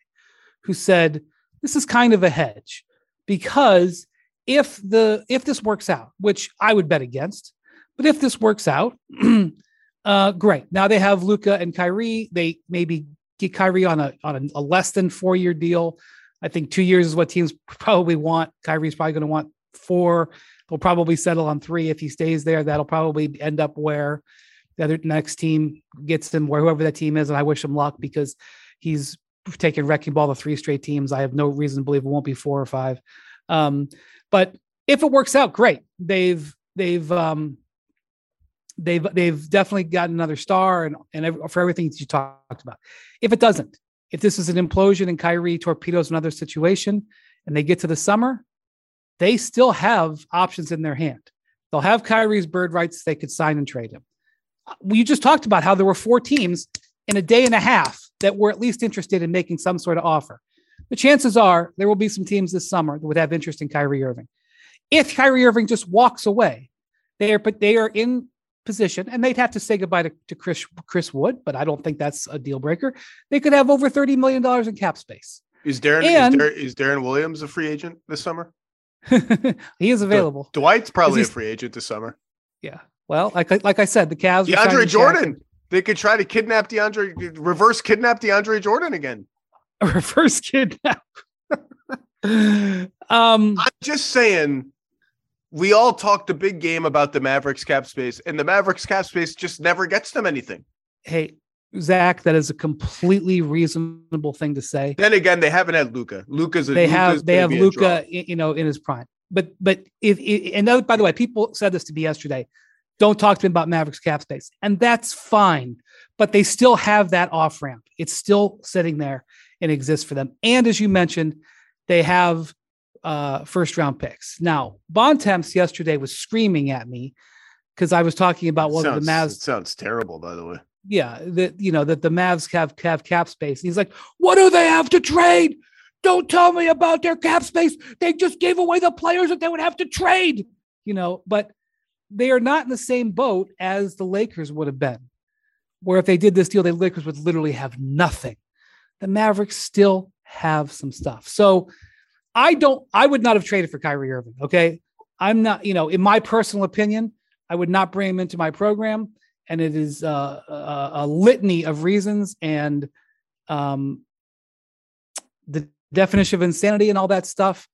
who said this is kind of a hedge because if the if this works out, which I would bet against, but if this works out, uh, great. Now they have Luka and Kyrie. They maybe get Kyrie on a on a, a less than four year deal I think two years is what teams probably want. Kyrie's probably going to want four. They'll probably settle on three if he stays there. That'll probably end up where the other next team gets him, where whoever that team is. And I wish him luck because he's taken wrecking ball to three straight teams. I have no reason to believe it won't be four or five. Um, but if it works out, great. They've they've um, they've they've definitely got another star and and for everything that you talked about. If it doesn't, if this is an implosion and Kyrie torpedoes another situation and they get to the summer, they still have options in their hand. They'll have Kyrie's bird rights. They could sign and trade him. We just talked about how there were four teams in a day and a half that were at least interested in making some sort of offer. The chances are there will be some teams this summer that would have interest in Kyrie Irving. If Kyrie Irving just walks away, they are but they are in position, and they'd have to say goodbye to, to Chris Chris Wood, but I don't think that's a deal breaker. They could have over thirty million dollars in cap space. Is Darren and, is, Deron, is Deron Williams a free agent this summer? he is available. Dwight's probably a free agent this summer. Yeah. Well, like like I said, the Cavs. DeAndre Jordan. They could try to kidnap DeAndre, reverse kidnap DeAndre Jordan again. A reverse kidnap. um, I'm just saying, we all talked a big game about the Mavericks cap space, and the Mavericks cap space just never gets them anything. hey, Zach, that is a completely reasonable thing to say. Then again, they haven't had Luka. Luka's a, they have they have be a draw. Luka, you know, in his prime. But but if, if and that, by the way, people said this to me yesterday. Don't talk to me about Mavericks cap space, and that's fine. But they still have that off ramp. It's still sitting there and exists for them. And as you mentioned, they have uh, first round picks. Now, Bontemps yesterday was screaming at me because I was talking about sounds, the Mavs it sounds terrible, by the way. yeah, that you know that the Mavs have have cap space. And he's like, what do they have to trade? Don't tell me about their cap space. They just gave away the players that they would have to trade. You know, but they are not in the same boat as the Lakers would have been. Where if they did this deal, the Lakers would literally have nothing. The Mavericks still have some stuff. So I don't, I would not have traded for Kyrie Irving. Okay. I'm not, you know, in my personal opinion, I would not bring him into my program and it is uh, a, a litany of reasons and um, the definition of insanity and all that stuff.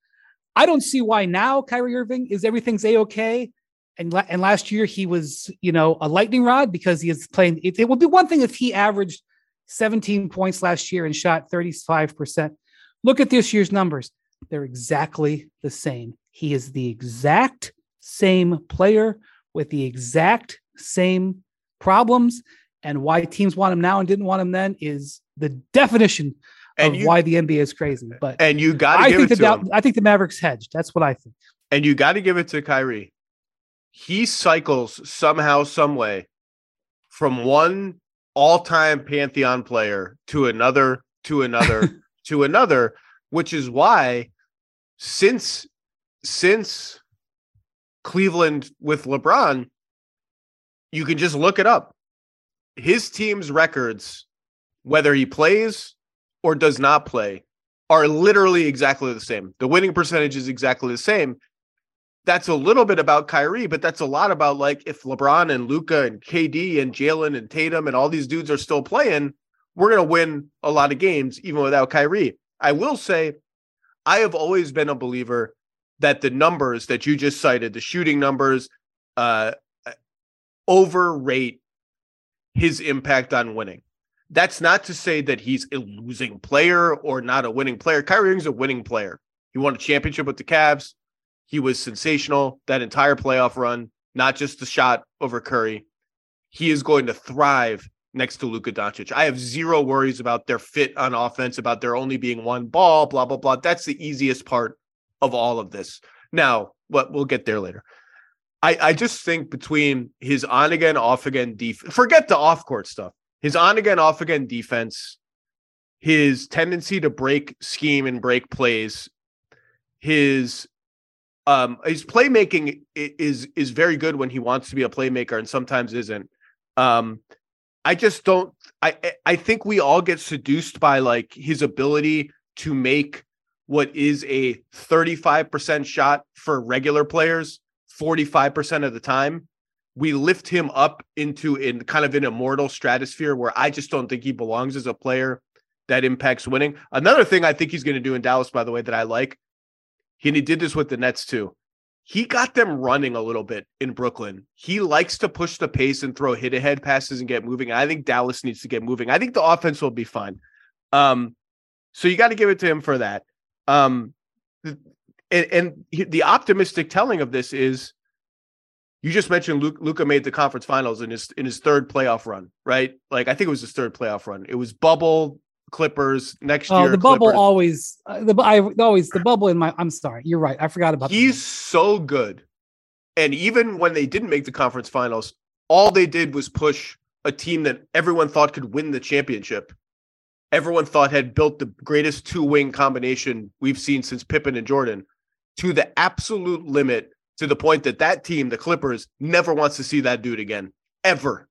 I don't see why now Kyrie Irving is everything's a okay. And, la- and last year he was, you know, a lightning rod because he is playing. It, it would be one thing if he averaged 17 points last year and shot 35%. Look at this year's numbers. They're exactly the same. He is the exact same player with the exact same problems. And why teams want him now and didn't want him then is the definition And of you why the NBA is crazy. But and you got to I give think it the to Dow- him. I think the Mavericks hedged. That's what I think. And you got to give it to Kyrie. He cycles somehow, some way, from one all-time pantheon player to another, to another, to another, which is why since since Cleveland with LeBron, you can just look it up. His team's records, whether he plays or does not play, are literally exactly the same. The winning percentage is exactly the same. That's a little bit about Kyrie, but that's a lot about like if LeBron and Luka and KD and Jalen and Tatum and all these dudes are still playing, we're going to win a lot of games even without Kyrie. I will say, I have always been a believer that the numbers that you just cited, the shooting numbers, uh, overrate his impact on winning. That's not to say that he's a losing player or not a winning player. Kyrie Irving's a winning player. He won a championship with the Cavs. He was sensational that entire playoff run, not just the shot over Curry. He is going to thrive next to Luka Doncic. I have zero worries about their fit on offense, about there only being one ball, blah, blah, blah. That's the easiest part of all of this. Now, what we'll get there later. I, I just think between his on again, off again defense, forget the off court stuff, his on again, off again defense, his tendency to break scheme and break plays, his um his playmaking is is very good when he wants to be a playmaker and sometimes isn't. Um I just don't I I- think we all get seduced by like his ability to make what is a 35% shot for regular players 45% of the time we lift him up into in kind of an immortal stratosphere where I just don't think he belongs as a player that impacts winning. Another thing I think he's going to do in Dallas, by the way, that I like, and he did this with the Nets too. He got them running a little bit in Brooklyn. He likes to push the pace and throw hit ahead passes and get moving. I think Dallas needs to get moving. I think the offense will be fine. Um, so you got to give it to him for that. Um, and, and the optimistic telling of this is you just mentioned Luke, Luka made the conference finals in his in his third playoff run, right? Like I think it was his third playoff run. It was bubble Clippers next Oh, year. the bubble Clippers. always, uh, the I always the bubble in my. I'm sorry, you're right. I forgot about. He's so good. And even when they didn't make the conference finals, all they did was push a team that everyone thought could win the championship. Everyone thought had built the greatest two wing combination we've seen since Pippen and Jordan to the absolute limit to the point that that team, the Clippers, never wants to see that dude again. Ever.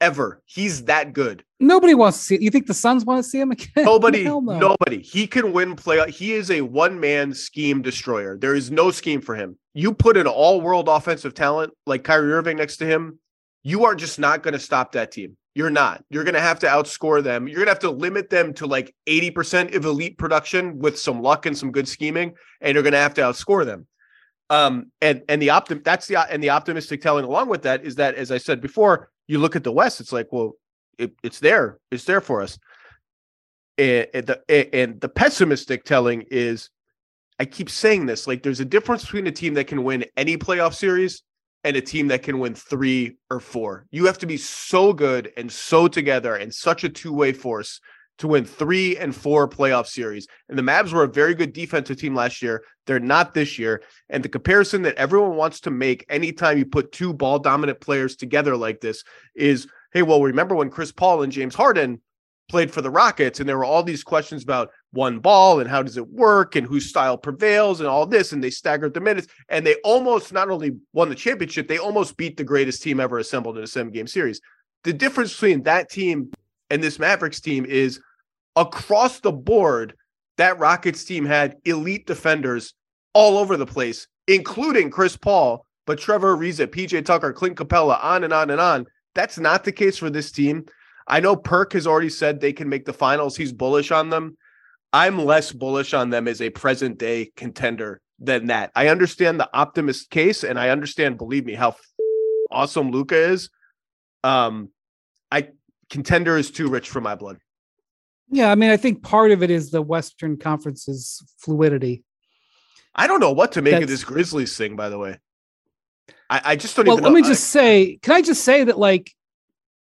Ever. He's that good. Nobody wants to see. It. You think the Suns want to see him again? Nobody, no. nobody. He can win play. He is a one man scheme destroyer. There is no scheme for him. You put an all world offensive talent like Kyrie Irving next to him, you are just not going to stop that team. You're not. You're going to have to outscore them. You're going to have to limit them to like 80% of elite production with some luck and some good scheming, and you're going to have to outscore them. Um, and and the optim that's the and the optimistic telling along with that is that as I said before, you look at the West, it's like, well, it, it's there, it's there for us. And, and the and the pessimistic telling is, I keep saying this, like there's a difference between a team that can win any playoff series and a team that can win three or four. You have to be so good and so together and such a two-way force to win three and four playoff series. And the Mavs were a very good defensive team last year. They're not this year. And the comparison that everyone wants to make anytime you put two ball dominant players together like this is hey, well, remember when Chris Paul and James Harden played for the Rockets and there were all these questions about one ball and how does it work and whose style prevails and all this. And they staggered the minutes and they almost not only won the championship, they almost beat the greatest team ever assembled in a seven game series. The difference between that team and this Mavericks team is across the board, that Rockets team had elite defenders all over the place, including Chris Paul, but Trevor Ariza, PJ Tucker, Clint Capela, on and on and on. That's not the case for this team. I know Perk has already said they can make the finals. He's bullish on them. I'm less bullish on them as a present day contender than that. I understand the optimist case, and I understand, believe me, how awesome Luka is. Um, I contender is too rich for my blood. Yeah, I mean, I think part of it is the Western Conference's fluidity. I don't know what to make That's, of this Grizzlies thing, by the way. I, I just don't well, let know. me just say, can I just say that like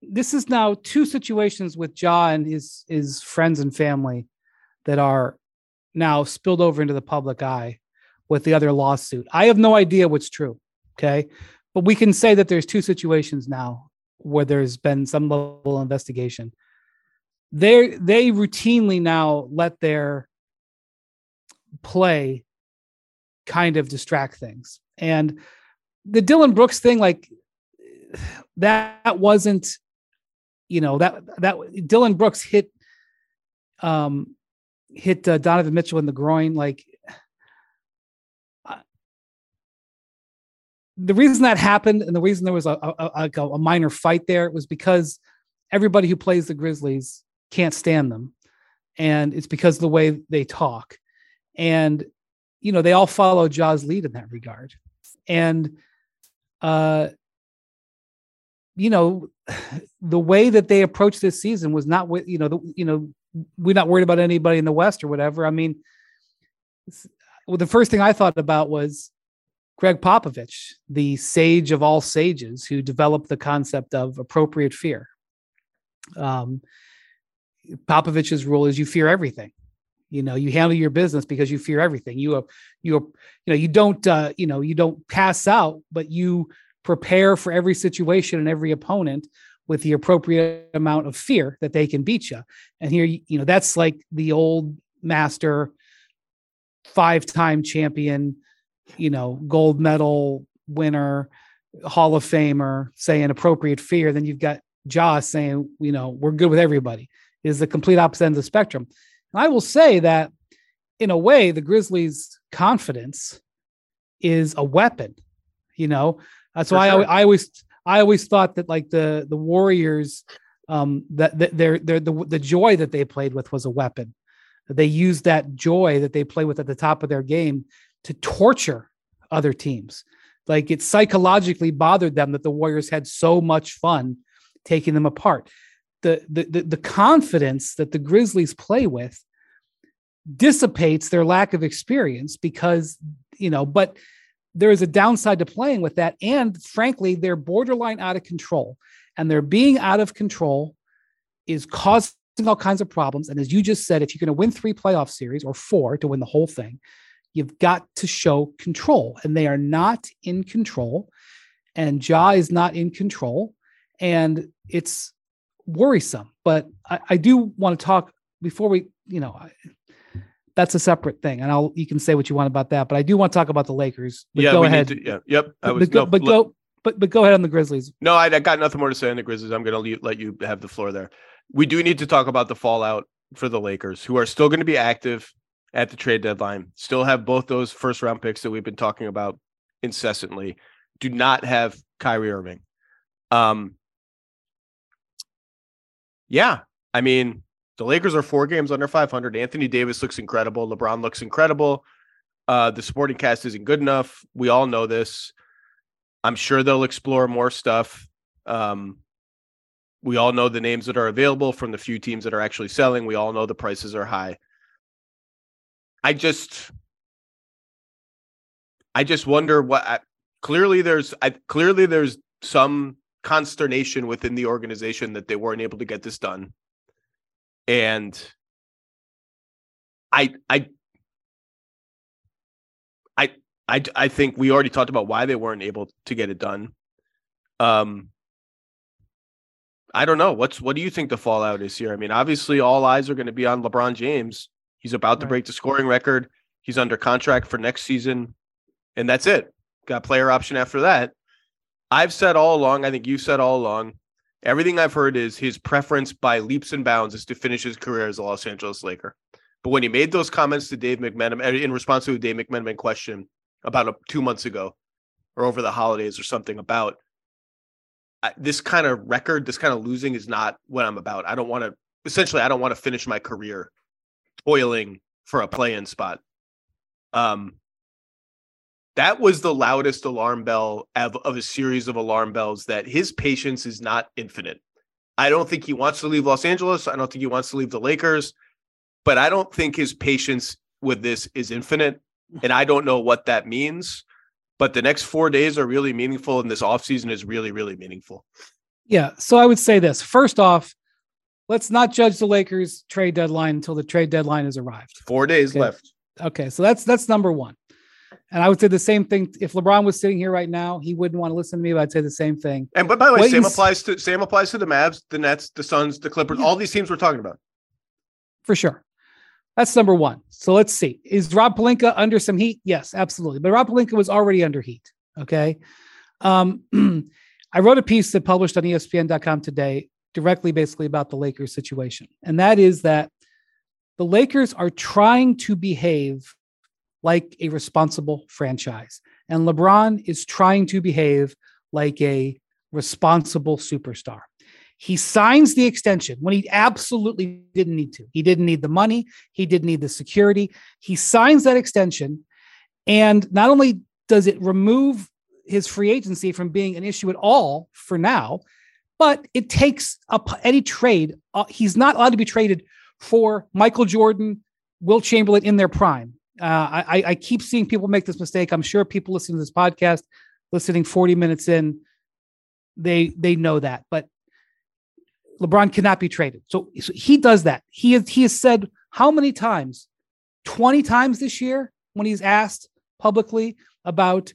this is now two situations with Ja and his his friends and family that are now spilled over into the public eye with the other lawsuit. I have no idea what's true. Okay. But we can say that there's two situations now where there's been some level of investigation. They they routinely now let their play kind of distract things. And the Dillon Brooks thing, like that wasn't, you know, that that Dillon Brooks hit um hit uh, Donovan Mitchell in the groin. Like the reason that happened and the reason there was a, a, a, a minor fight there was because everybody who plays the Grizzlies can't stand them. And it's because of the way they talk. And, you know, they all follow Ja's lead in that regard. And, uh, you know, the way that they approached this season was not with, you know, the, you know, we're not worried about anybody in the West or whatever. I mean, well, the first thing I thought about was Gregg Popovich, the sage of all sages, who developed the concept of appropriate fear. Um, Popovich's rule is you fear everything. You know, you handle your business because you fear everything. You, you, you know, you don't, uh, you know, you don't pass out, but you prepare for every situation and every opponent with the appropriate amount of fear that they can beat you. And here, you know, that's like the old master, five time champion, you know, gold medal winner, Hall of Famer saying appropriate fear. Then you've got Josh saying, you know, we're good with everybody, is the complete opposite end of the spectrum. And I will say that in a way, the Grizzlies' confidence is a weapon. You know, that's why sure. I, I always I always thought that like the the Warriors, um, that, that their their the the joy that they played with was a weapon. They used that joy that they play with at the top of their game to torture other teams. Like it psychologically bothered them that the Warriors had so much fun taking them apart. The, the, the, confidence that the Grizzlies play with dissipates their lack of experience because, you know, but there is a downside to playing with that. And frankly, they're borderline out of control. And their being out of control is causing all kinds of problems. And as you just said, if you're going to win three playoff series or four to win the whole thing, you've got to show control. And they are not in control. And Ja is not in control. And it's worrisome. But I, I do want to talk before we, you know, I, that's a separate thing, and I'll you can say what you want about that. But I do want to talk about the Lakers. But yeah, go ahead. To, yeah, yep. I was, but, no, but go, but but go ahead on the Grizzlies. No, I, I got nothing more to say on the Grizzlies. I'm going to let you have the floor there. We do need to talk about the fallout for the Lakers, who are still going to be active at the trade deadline. Still have both those first round picks that we've been talking about incessantly. Do not have Kyrie Irving. Um, Yeah. I mean, the Lakers are four games under 500. Anthony Davis looks incredible. LeBron looks incredible. Uh, the supporting cast isn't good enough. We all know this. I'm sure they'll explore more stuff. Um, we all know the names that are available from the few teams that are actually selling. We all know the prices are high. I just, I just wonder what. I, clearly, there's I, clearly there's some consternation within the organization that they weren't able to get this done, and I, I, I, I, I think we already talked about why they weren't able to get it done. Um, I don't know. What's what do you think the fallout is here? I mean, obviously all eyes are going to be on LeBron James. He's about to break the scoring record. He's under contract for next season. And that's it. Got player option after that. I've said all along, I think you've said all along, everything I've heard is his preference by leaps and bounds is to finish his career as a Los Angeles Laker. But when he made those comments to Dave McMenamin uh, in response to a Dave McMenamin question about a, two months ago or over the holidays or something about this kind of record, this kind of losing is not what I'm about. I don't want to, essentially, I don't want to finish my career toiling for a play in spot. Um, that was the loudest alarm bell of, of a series of alarm bells that his patience is not infinite. I don't think he wants to leave Los Angeles. I don't think he wants to leave the Lakers, but I don't think his patience with this is infinite. Hmm. And I don't know what that means but the next four days are really meaningful and this offseason is really really meaningful yeah so i would say this first off let's not judge the lakers trade deadline until the trade deadline has arrived four days okay. left okay so that's that's number one and i would say the same thing if lebron was sitting here right now he wouldn't want to listen to me but i'd say the same thing and but by the way Wait same applies to same applies to the mavs the nets the suns the clippers yeah. all these teams we're talking about for sure that's number one. So let's see. Is Rob Pelinka under some heat? Yes, absolutely. But Rob Pelinka was already under heat. Okay. Um, I wrote a piece that published on ESPN.com today, directly basically about the Lakers situation. And that is that the Lakers are trying to behave like a responsible franchise. And LeBron is trying to behave like a responsible superstar. He signs the extension when he absolutely didn't need to. He didn't need the money, he didn't need the security. He signs that extension. And not only does it remove his free agency from being an issue at all for now, but it takes up any trade. Uh, he's not allowed to be traded for Michael Jordan, Wilt Chamberlain in their prime. Uh, I, I keep seeing people make this mistake. I'm sure people listening to this podcast, listening 40 minutes in, they they know that. But LeBron cannot be traded. So, so he does that. He has, he has said how many times? 20 times this year when he's asked publicly about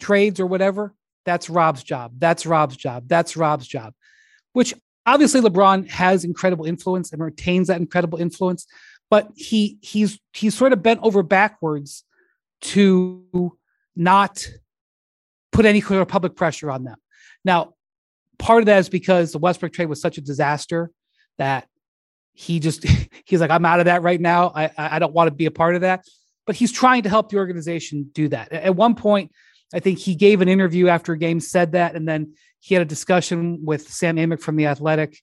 trades or whatever. That's Rob's job. That's Rob's job. That's Rob's job. Which obviously LeBron has incredible influence and retains that incredible influence, but he he's he's sort of bent over backwards to not put any kind of public pressure on them. Now, part of that is because the Westbrook trade was such a disaster that he just he's like, I'm out of that right now. I I don't want to be a part of that. But he's trying to help the organization do that. At one point, I think he gave an interview after a game, said that, and then he had a discussion with Sam Amick from the Athletic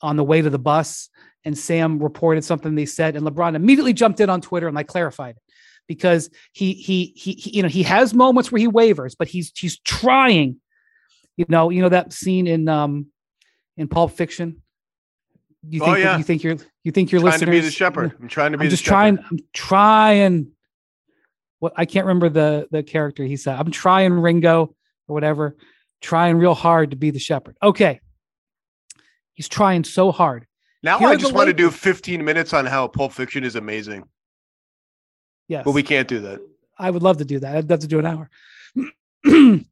on the way to the bus. And Sam reported something they said, and LeBron immediately jumped in on Twitter and like clarified it because he, he he he you know he has moments where he wavers, but he's he's trying you know, you know that scene in um in Pulp Fiction. You oh, think oh, yeah. you think you're you think you're trying to be the shepherd. I'm trying to be I'm just shepherd. trying I'm trying what I can't remember the the character he said. I'm trying Ringo or whatever, trying real hard to be the shepherd. Okay. He's trying so hard. Now Here I just want to do 15 minutes on how Pulp Fiction is amazing. Yes. But we can't do that. I would love to do that. I'd love to do an hour.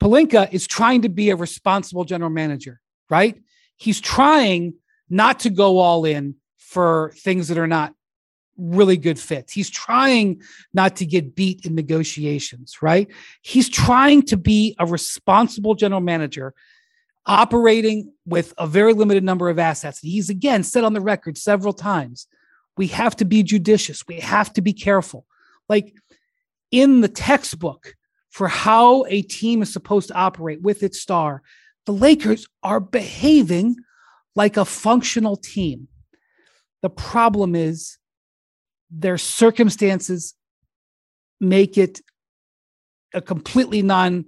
Pelinka is trying to be a responsible general manager, right? He's trying not to go all in for things that are not really good fits. He's trying not to get beat in negotiations, right? He's trying to be a responsible general manager operating with a very limited number of assets. He's again said on the record several times, we have to be judicious. We have to be careful. Like in the textbook, for how a team is supposed to operate with its star, the Lakers are behaving like a functional team. The problem is their circumstances make it a completely non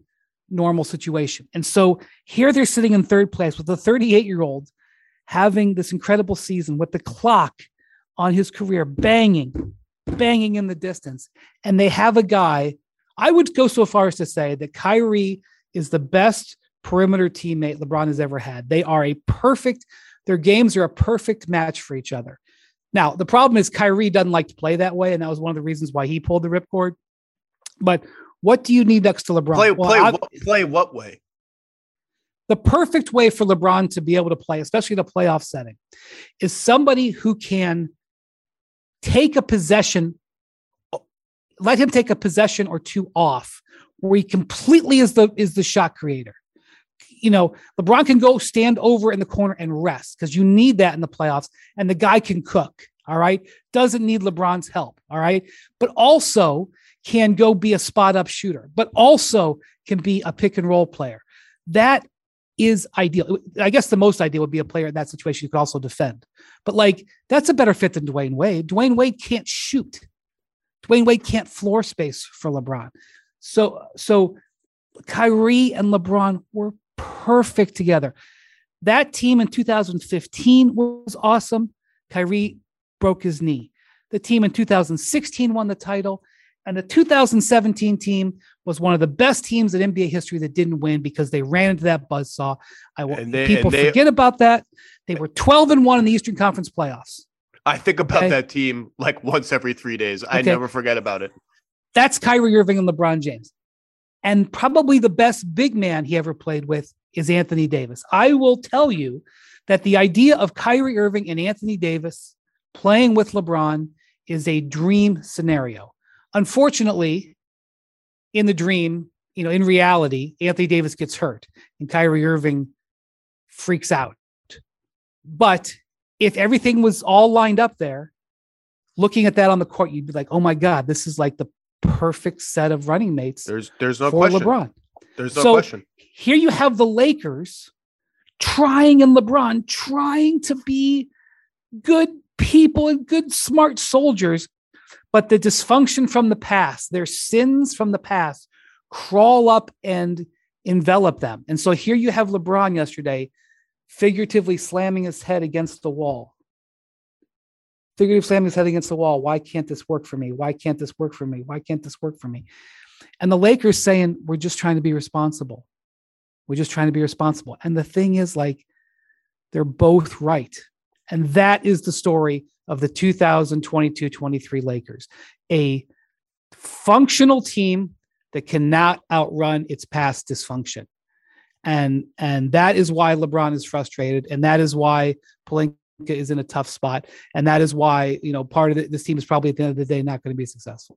normal situation. And so here they're sitting in third place with a 38 year old having this incredible season with the clock on his career banging, banging in the distance. And they have a guy, I would go so far as to say that Kyrie is the best perimeter teammate LeBron has ever had. They are a perfect, their games are a perfect match for each other. Now, the problem is Kyrie doesn't like to play that way. And that was one of the reasons why he pulled the ripcord. But what do you need next to LeBron? Play, well, play, what, play what way? The perfect way for LeBron to be able to play, especially in a playoff setting, is somebody who can take a possession, let him take a possession or two off, where he completely is the is the shot creator. You know, LeBron can go stand over in the corner and rest because you need that in the playoffs, and the guy can cook. All right. Doesn't need LeBron's help. All right. But also, can go be a spot up shooter, but also can be a pick and roll player. That is ideal. I guess the most ideal would be a player in that situation who could also defend. But like that's a better fit than Dwyane Wade. Dwyane Wade can't shoot. Dwyane Wade can't floor space for LeBron. So so Kyrie and LeBron were perfect together. That team in 2015 was awesome. Kyrie broke his knee. The team in 2016 won the title. And the 2017 team was one of the best teams in NBA history that didn't win because they ran into that buzzsaw. I want people they, forget about that. They were 12 and 1 in the Eastern Conference playoffs. I think about okay? that team like once every three days. I never forget about it. That's Kyrie Irving and LeBron James. And probably the best big man he ever played with is Anthony Davis. I will tell you that the idea of Kyrie Irving and Anthony Davis playing with LeBron is a dream scenario. Unfortunately, in the dream, you know, in reality, Anthony Davis gets hurt and Kyrie Irving freaks out. But if everything was all lined up there, looking at that on the court, you'd be like, "Oh my God, this is like the perfect set of running mates." There's there's no for question. LeBron. There's no so question. Here you have the Lakers trying and LeBron trying to be good people and good smart soldiers but the dysfunction from the past, their sins from the past, crawl up and envelop them. And so here you have LeBron yesterday, figuratively slamming his head against the wall. Figuratively slamming his head against the wall. Why can't this work for me? Why can't this work for me? Why can't this work for me? And the Lakers saying, we're just trying to be responsible. We're just trying to be responsible. And the thing is, like, they're both right. And that is the story of the 2022 23 Lakers. A functional team that cannot outrun its past dysfunction. And, and that is why LeBron is frustrated. And that is why Pelinka is in a tough spot. And that is why, you know, part of this team is probably at the end of the day not going to be successful.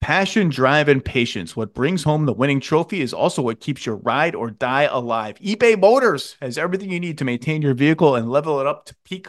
Passion, drive, and patience. What brings home the winning trophy is also what keeps your ride or die alive. eBay Motors has everything you need to maintain your vehicle and level it up to peak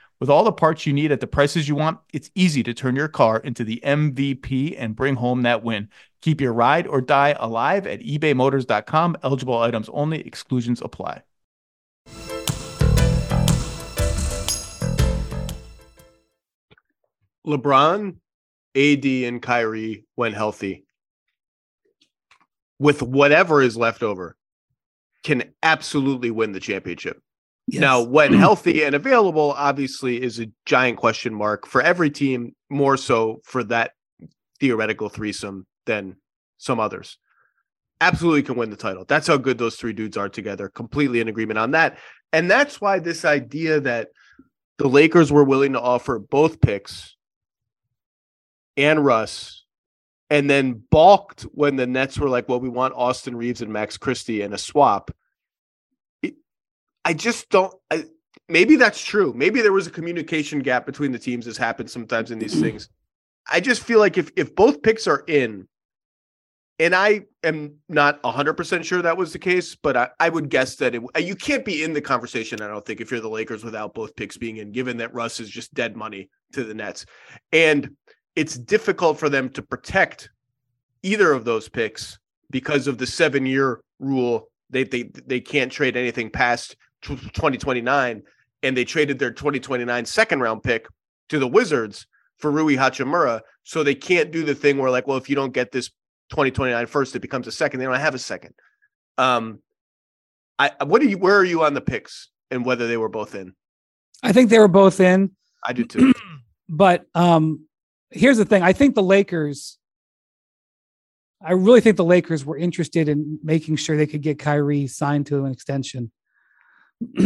With all the parts you need at the prices you want, it's easy to turn your car into the MVP and bring home that win. Keep your ride or die alive at ebaymotors.com. Eligible items only, exclusions apply. LeBron, AD, and Kyrie, went healthy, with whatever is left over, can absolutely win the championship. Yes. Now, when healthy and available, obviously, is a giant question mark for every team, more so for that theoretical threesome than some others. absolutely can win the title. That's how good those three dudes are together. Completely in agreement on that. And that's why this idea that the Lakers were willing to offer both picks and Russ and then balked when the Nets were like, well, we want Austin Reaves and Max Christie in a swap. I just don't. I, maybe that's true. Maybe there was a communication gap between the teams, as happens sometimes in these things. I just feel like if if both picks are in, and I am not 100% sure that was the case, but I, I would guess that it, you can't be in the conversation, I don't think, if you're the Lakers without both picks being in, given that Russ is just dead money to the Nets. And it's difficult for them to protect either of those picks because of the seven year rule. They, they, they can't trade anything past 2029. And they traded their 2029 second round pick to the Wizards for Rui Hachimura. So they can't do the thing where, like, well, if you don't get this 2029 first, it becomes a second. They don't have a second. Um, I what are you? Where are you on the picks and whether they were both in? I think they were both in. I do too. but um, here's the thing: I think the Lakers. I really think the Lakers were interested in making sure they could get Kyrie signed to an extension.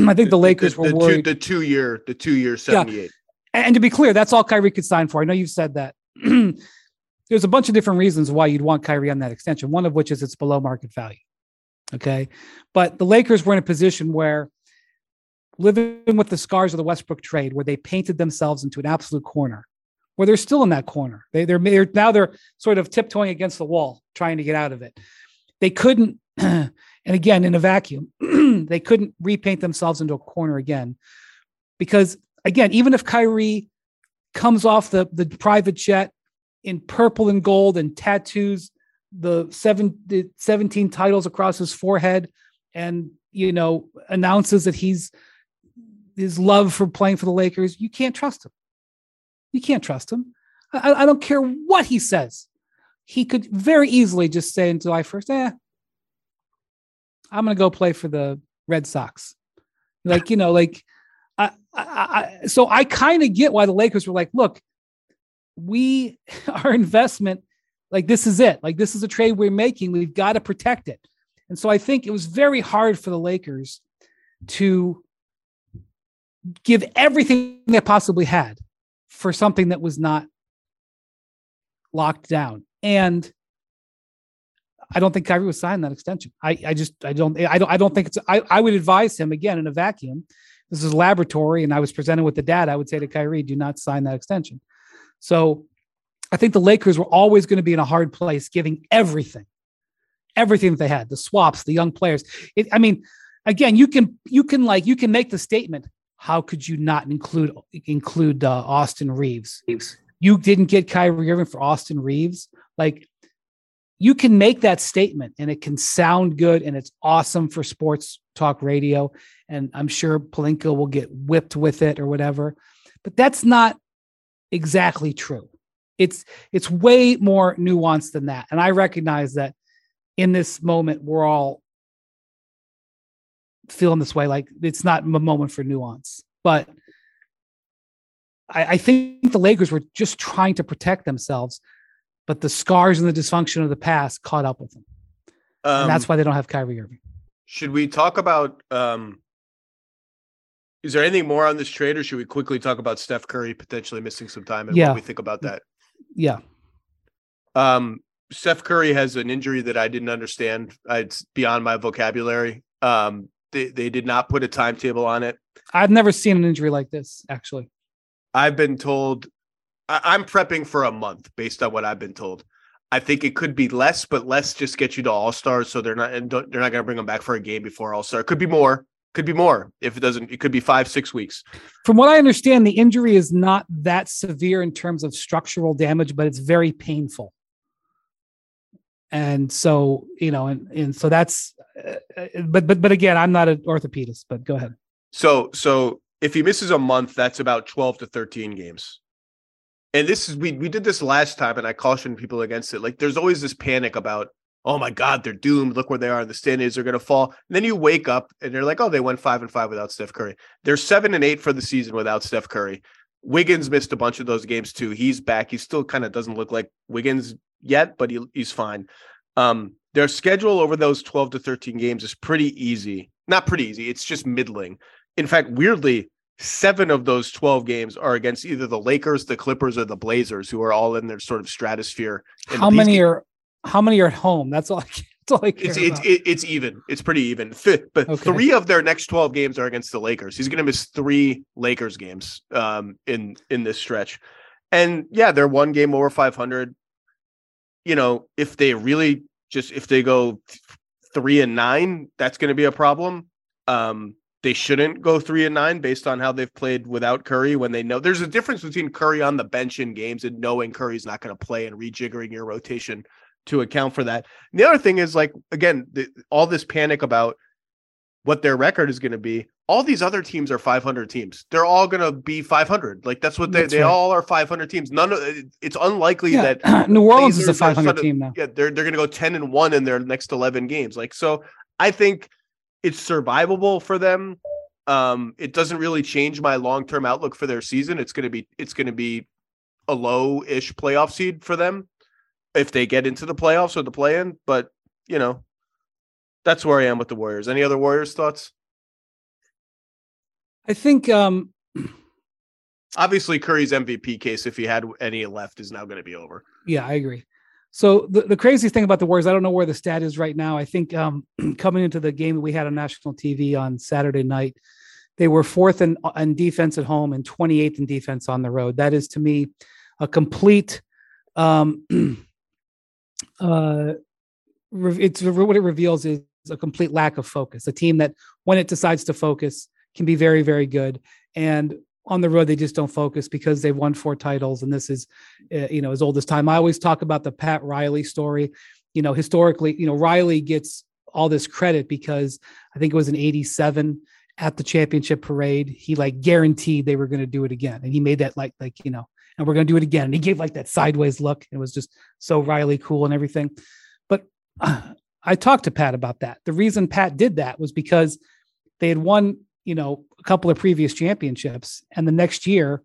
I think the, Lakers the, were the worried. Two, the two year, the two year, seventy eight. And to be clear, that's all Kyrie could sign for. I know you've said that. There's a bunch of different reasons why you'd want Kyrie on that extension. One of which is it's below market value. Okay, but the Lakers were in a position where living with the scars of the Westbrook trade, where they painted themselves into an absolute corner, where they're still in that corner. They, they're, they're now they're sort of tiptoeing against the wall, trying to get out of it. They couldn't, and again in a vacuum, they couldn't repaint themselves into a corner again, because again, even if Kyrie comes off the the private jet in purple and gold and tattoos the seven the 17 titles across his forehead and you know announces that he's his love for playing for the Lakers, you can't trust him. You can't trust him. I, I don't care what he says. He could very easily just say in July 1st, eh, I'm going to go play for the Red Sox. Like, you know, like, I, I, I so I kind of get why the Lakers were like, look, we, our investment, like, this is it. Like, this is a trade we're making. We've got to protect it. And so I think it was very hard for the Lakers to give everything they possibly had for something that was not locked down. And I don't think Kyrie was signing that extension. I, I just I don't I don't I don't think it's I, I would advise him again in a vacuum. This is a laboratory, and I was presented with the data. I would say to Kyrie, do not sign that extension. So I think the Lakers were always going to be in a hard place, giving everything, everything that they had, the swaps, the young players. It, I mean, again, you can you can like you can make the statement how could you not include include uh, Austin Reeves? Reaves? You didn't get Kyrie Irving for Austin Reaves. Like you can make that statement and it can sound good and it's awesome for sports talk radio. And I'm sure Pelinka will get whipped with it or whatever. But that's not exactly true. It's it's way more nuanced than that. And I recognize that in this moment we're all feeling this way. Like it's not a moment for nuance, but I, I think the Lakers were just trying to protect themselves, but the scars and the dysfunction of the past caught up with them, Um, and that's why they don't have Kyrie Irving. Should we talk about? um Is there anything more on this trade, or should we quickly talk about Steph Curry potentially missing some time and Yeah. what we think about that? Yeah, Um, Steph Curry has an injury that I didn't understand. It's beyond my vocabulary. Um, they they did not put a timetable on it. I've never seen an injury like this. Actually, I've been told I, I'm prepping for a month based on what I've been told. I think it could be less, but less just get you to All Stars, so they're not and don't, they're not going to bring them back for a game before All Star. Could be more. Could be more if it doesn't. It could be five six weeks. from what I understand, the injury is not that severe in terms of structural damage, but it's very painful. And so, you know, and and so that's, uh, uh, but but but again, I'm not an orthopedist. But go ahead. So so if he misses a month, that's about 12 to 13 games. And this is we we did this last time and I cautioned people against it. Like there's always this panic about, oh my God, they're doomed. Look where they are in the standings, they're gonna fall. And then you wake up and they're like, oh, they went five and five without Steph Curry. They're seven and eight for the season without Steph Curry. Wiggins missed a bunch of those games too. He's back. He still kind of doesn't look like Wiggins yet, but he, he's fine. Um, their schedule over those 12 to 13 games is pretty easy. Not pretty easy, it's just middling. In fact, weirdly, seven of those 12 games are against either the Lakers, the Clippers, or the Blazers, who are all in their sort of stratosphere. And How many games- are how many are at home? That's all. I, that's all I care It's it's it, it's even. It's pretty even. But Okay. three of their next 12 games are against the Lakers. He's going to miss three Lakers games um in in this stretch. And yeah, they're one game over 500. You know, if they really just if they go th- 3 and 9, that's going to be a problem. Um they shouldn't go 3 and 9 based on how they've played without Curry when they know there's a difference between Curry on the bench in games and knowing Curry's not going to play and rejiggering your rotation to account for that. And the other thing is like again, the, all this panic about what their record is going to be. All these other teams are 500 teams. They're all going to be 500. Like that's what they That's they right. all are 500 teams. None of it's unlikely Yeah, that New Orleans is a 500 sort of- team now. yeah, they're they're going to go 10 and 1 in their next 11 games. Like so I think it's survivable for them. Um it doesn't really change my long-term outlook for their season. It's going to be it's going to be a low-ish playoff seed for them if they get into the playoffs or the play-in, but you know, that's where I am with the Warriors. Any other Warriors thoughts? I think um Obviously, Curry's MVP case, if he had any left, is now going to be over. Yeah, I agree. So the, the craziest thing about the Warriors, I don't know where the stat is right now. I think um, coming into the game that we had on national TV on Saturday night, they were fourth in, in defense at home and 28th in defense on the road. That is to me a complete. Um, uh, it's what it reveals is a complete lack of focus. A team that, when it decides to focus, can be very, very good. And on the road, they just don't focus because they've won four titles, and this is uh, you know as old as time. I always talk about the Pat Riley story. You know, historically, you know Riley gets all this credit because I think it was in '87 at the championship parade. He like guaranteed they were going to do it again, and he made that like like you know, and we're going to do it again. And he gave like that sideways look. It was just so Riley cool and everything. But uh, I talked to Pat about that. The reason Pat did that was because they had won you know a couple of previous championships and the next year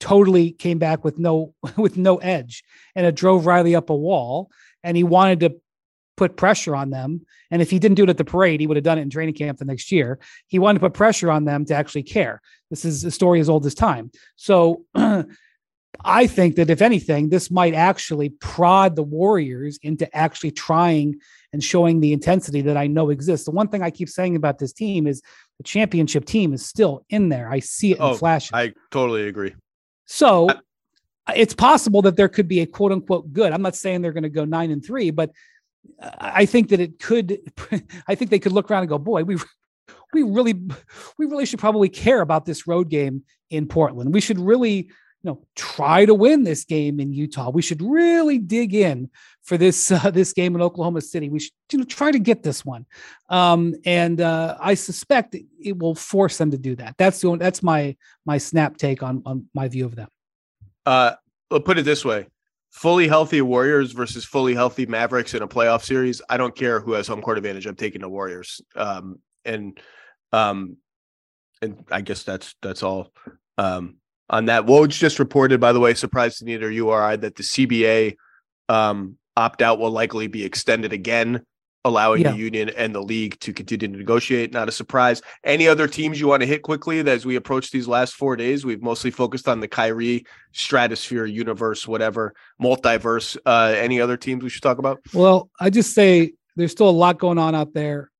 totally came back with no with no edge and it drove Riley up a wall and he wanted to put pressure on them and if he didn't do it at the parade he would have done it in training camp the next year. He wanted to put pressure on them to actually care. This is a story as old as time. So I think that if anything, this might actually prod the Warriors into actually trying and showing the intensity that I know exists. The one thing I keep saying about this team is the championship team is still in there. I see it in Oh, flashes. I totally agree. So it's possible that there could be a quote unquote good. I'm not saying they're going to go nine and three, but I I think that it could. I think they could look around and go, boy, we we really we really should probably care about this road game in Portland. We should really you know try to win this game in Utah. We should really dig in for this uh, this game in Oklahoma City. We should you know try to get this one, um, and uh, I suspect it, will force them to do that. That's the only, that's my my snap take on on my view of them. Uh, I'll put it this way: fully healthy Warriors versus fully healthy Mavericks in a playoff series. I don't care who has home court advantage. I'm taking the Warriors. Um, and um, and I guess that's that's all. Um, on that, Woj just reported, by the way, surprised to neither you or I, that the CBA um, opt out will likely be extended again, allowing Yeah. the union and the league to continue to negotiate. Not a surprise. Any other teams you want to hit quickly as we approach these last four days? We've mostly focused on the Kyrie stratosphere, universe, whatever, multiverse. Uh, any other teams we should talk about? Well, I just say there's still a lot going on out there.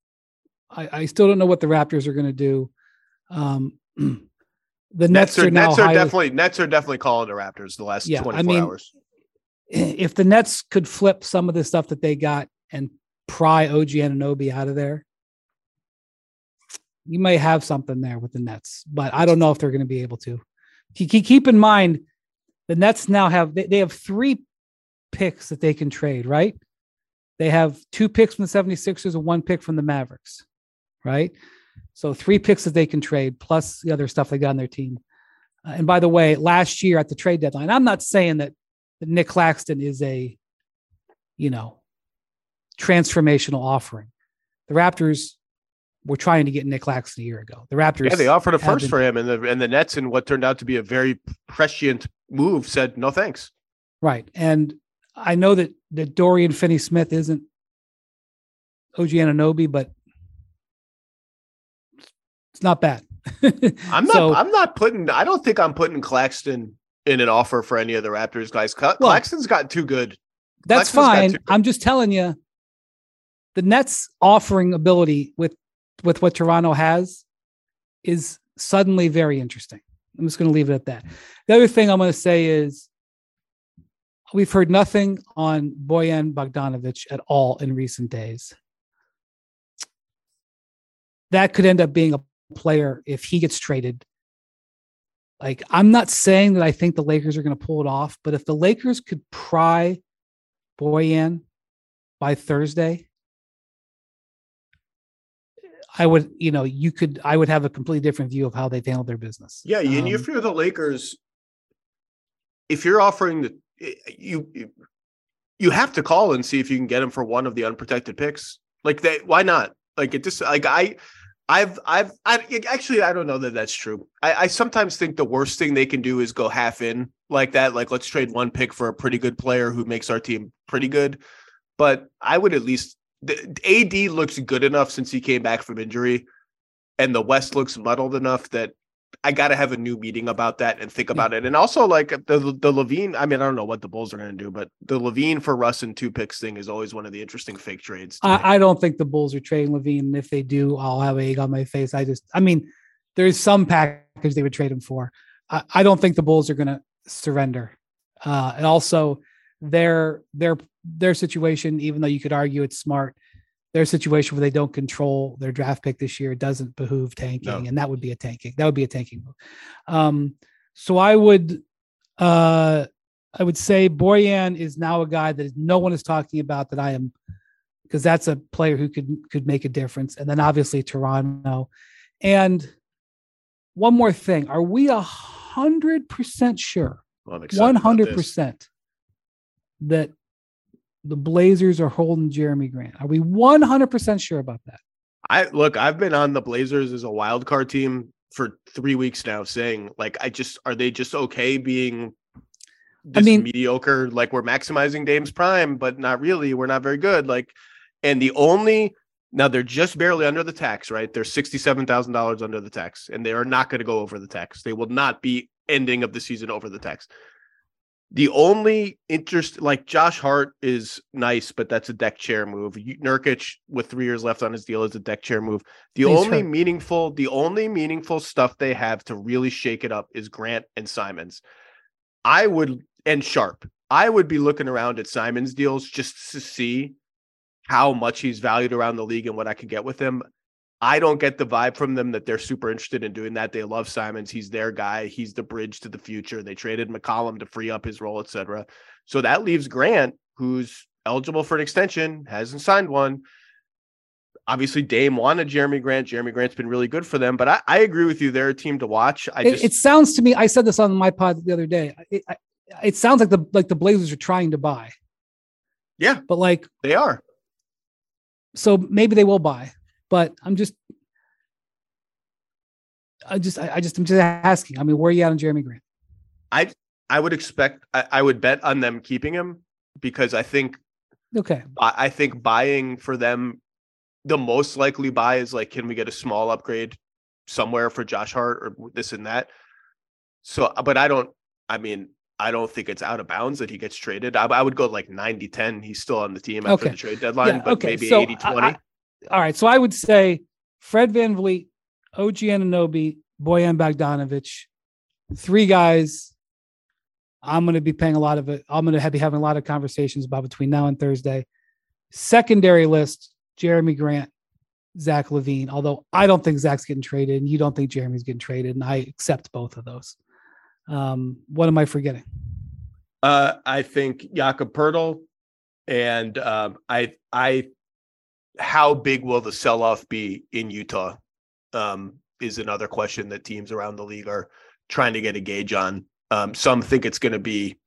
I, I still don't know what the Raptors are going to do. Um, the Nets, Nets are, are now Nets are highly- definitely Nets are definitely calling the Raptors the last Yeah, I 24 mean, hours. if the Nets could flip some of the stuff that they got and pry OG Anunoby out of there, you may have something there with the Nets, but I don't know if they're going to be able to. Keep, in mind, the Nets now have they, they have three picks that they can trade, right? They have two picks from the 76ers and one pick from the Mavericks, right? So three picks that they can trade plus the other stuff they got on their team. Uh, and by the way, last year at the trade deadline, I'm not saying that, that Nick Claxton is a, you know, transformational offering. The Raptors were trying to get Nick Claxton a year ago. The Raptors, Yeah, they offered a first been- for him, and the and the Nets, in what turned out to be a very prescient move, said no thanks. right? And I know that that Dorian Finney-Smith isn't OG Anunoby, but it's not bad. I'm not. So- I'm not putting. I don't think I'm putting Claxton in an offer for any of the Raptors guys. Cla- Well- Claxton's gotten too good. That's Claxton's fine. two. I'm just telling you, the Nets offering ability with with what Toronto has is suddenly very interesting. I'm just going to leave it at that. The other thing I'm going to say is we've heard nothing on Bojan Bogdanovic at all in recent days. That could end up being a player if he gets traded. Like, I'm not saying that I think the Lakers are going to pull it off, but if the Lakers could pry Bojan by Thursday, I would, you know, you could, I would have a completely different view of how they've handled their business. Yeah, and Um, if you're the Lakers, if you're offering the you you- you have to call and see if you can get him for one of the unprotected picks. Like that, why not? Like it just like I. I've, I've, I actually, I don't know that that's true. I, I sometimes think the worst thing they can do is go half in like that. Like, let's trade one pick for a pretty good player who makes our team pretty good. But I would at least, the, AD looks good enough since he came back from injury, and the West looks muddled enough that I got to have a new meeting about that and think about it. And also, like the the LaVine. I mean, I don't know what the Bulls are going to do, but the LaVine for Russ and two picks thing is always one of the interesting fake trades. I, I don't think the Bulls are trading LaVine. And if they do, I'll have egg on my face. I just, I mean, there's some package they would trade him for. I, I don't think the Bulls are going to surrender. Uh, and also, their their their situation, even though you could argue it's smart, their situation where they don't control their draft pick this year doesn't behoove tanking, No. and that would be a tanking. That would be a tanking move. Um, so I would, uh, I would say Bojan is now a guy that no one is talking about that I am because that's a player who could could make a difference. And then obviously Toronto. And one more thing, are we a hundred percent sure, Well, I'm excited one hundred percent that the Blazers are holding Jerami Grant? Are we one hundred percent sure about that? I look, I've been on the Blazers as a wild card team for three weeks now, saying like, I just are they just okay being I mean- mediocre? Like we're maximizing Dame's prime, but not really. We're not very good. Like, and the only now they're just barely under the tax, right? They're sixty-seven thousand dollars under the tax, and they are not going to go over the tax. They will not be ending of the season over the tax. The only interest, like Josh Hart, is nice, but that's a deck chair move. Nurkic, with three years left on his deal, is a deck chair move. The He's only hurt. meaningful, the only meaningful stuff they have to really shake it up is Grant and Simons. I would and Sharpe. I would be looking around at Simons deals just to see how much he's valued around the league and what I could get with him. I don't get the vibe from them that they're super interested in doing that. They love Simons. He's their guy. He's the bridge to the future. They traded McCollum to free up his role, etc. So that leaves Grant, who's eligible for an extension, hasn't signed one. Obviously, Dame wanted Jerami Grant. Jerami Grant's been really good for them, but I, I agree with you. They're a team to watch. I It, it sounds to me. I said this on my pod the other day. It, I, it sounds like the like the Blazers are trying to buy. Yeah. but like they are. so maybe they will buy. But I'm just, I just, I, I just, I'm just asking. I mean, where are you at on Jerami Grant? I I would expect I, I would bet on them keeping him because I think Okay, I, I think buying for them the most likely buy is like can we get a small upgrade somewhere for Josh Hart or this and that. So but I don't I mean I don't think it's out of bounds that he gets traded. I, I would go like 90 10. He's still on the team after Okay. the trade deadline, Yeah, but okay. maybe So 80 I- 20. I- all right. So I would say Fred VanVleet, OG Anunoby, Bojan Bogdanovic, three guys. I'm going to be paying a lot of it. I'm going to be having a lot of conversations about between now and Thursday. Secondary list: Jerami Grant, Zach LaVine. Although I don't think Zach's getting traded, and you don't think Jerami's getting traded, and I accept both of those. Um, what am I forgetting? Uh, I think Jakob Poeltl and um, I I how big will the sell off be in Utah? Um, is another question that teams around the league are trying to get a gauge on. Um, some think it's going to be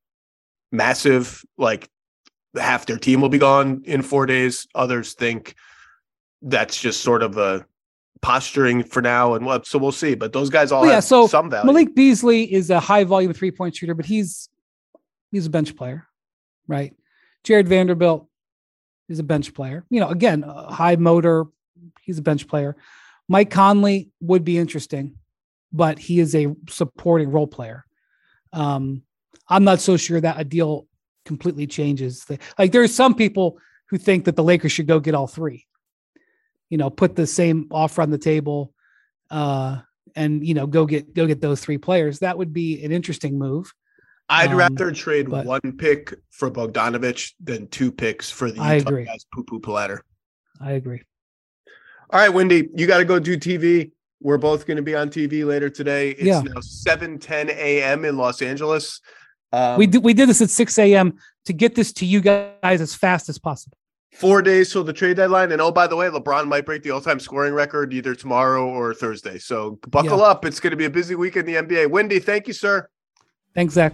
massive, like half their team will be gone in four days. Others think that's just sort of a posturing for now, and what so we'll see. But those guys all Well, yeah, have so some value. Malik Beasley is a high volume three point shooter, but he's he's a bench player, right? Jarred Vanderbilt, He's a bench player. You know, again, high motor. He's a bench player. Mike Conley would be interesting, but he is a supporting role player. Um, I'm not so sure that a deal completely changes. The, like are some people who think that the Lakers should go get all three. You know, put the same offer on the table, uh, and you know, go get go get those three players. That would be an interesting move. I'd Um, rather trade but- one pick for Bogdanovic than two picks for the I Utah agree. Jazz poo poo platter. I agree. All right, Windy, you got to go do TV. We're both going to be on TV later today. It's Yeah. now 7 10 a.m. in Los Angeles. Um, we did we did this at 6 a.m. to get this to you guys as fast as possible. four days till the trade deadline. And oh, by the way, LeBron might break the all time scoring record either tomorrow or Thursday. So buckle Yeah. up. It's going to be a busy week in the NBA. Windy, thank you, sir. Thanks, Zach.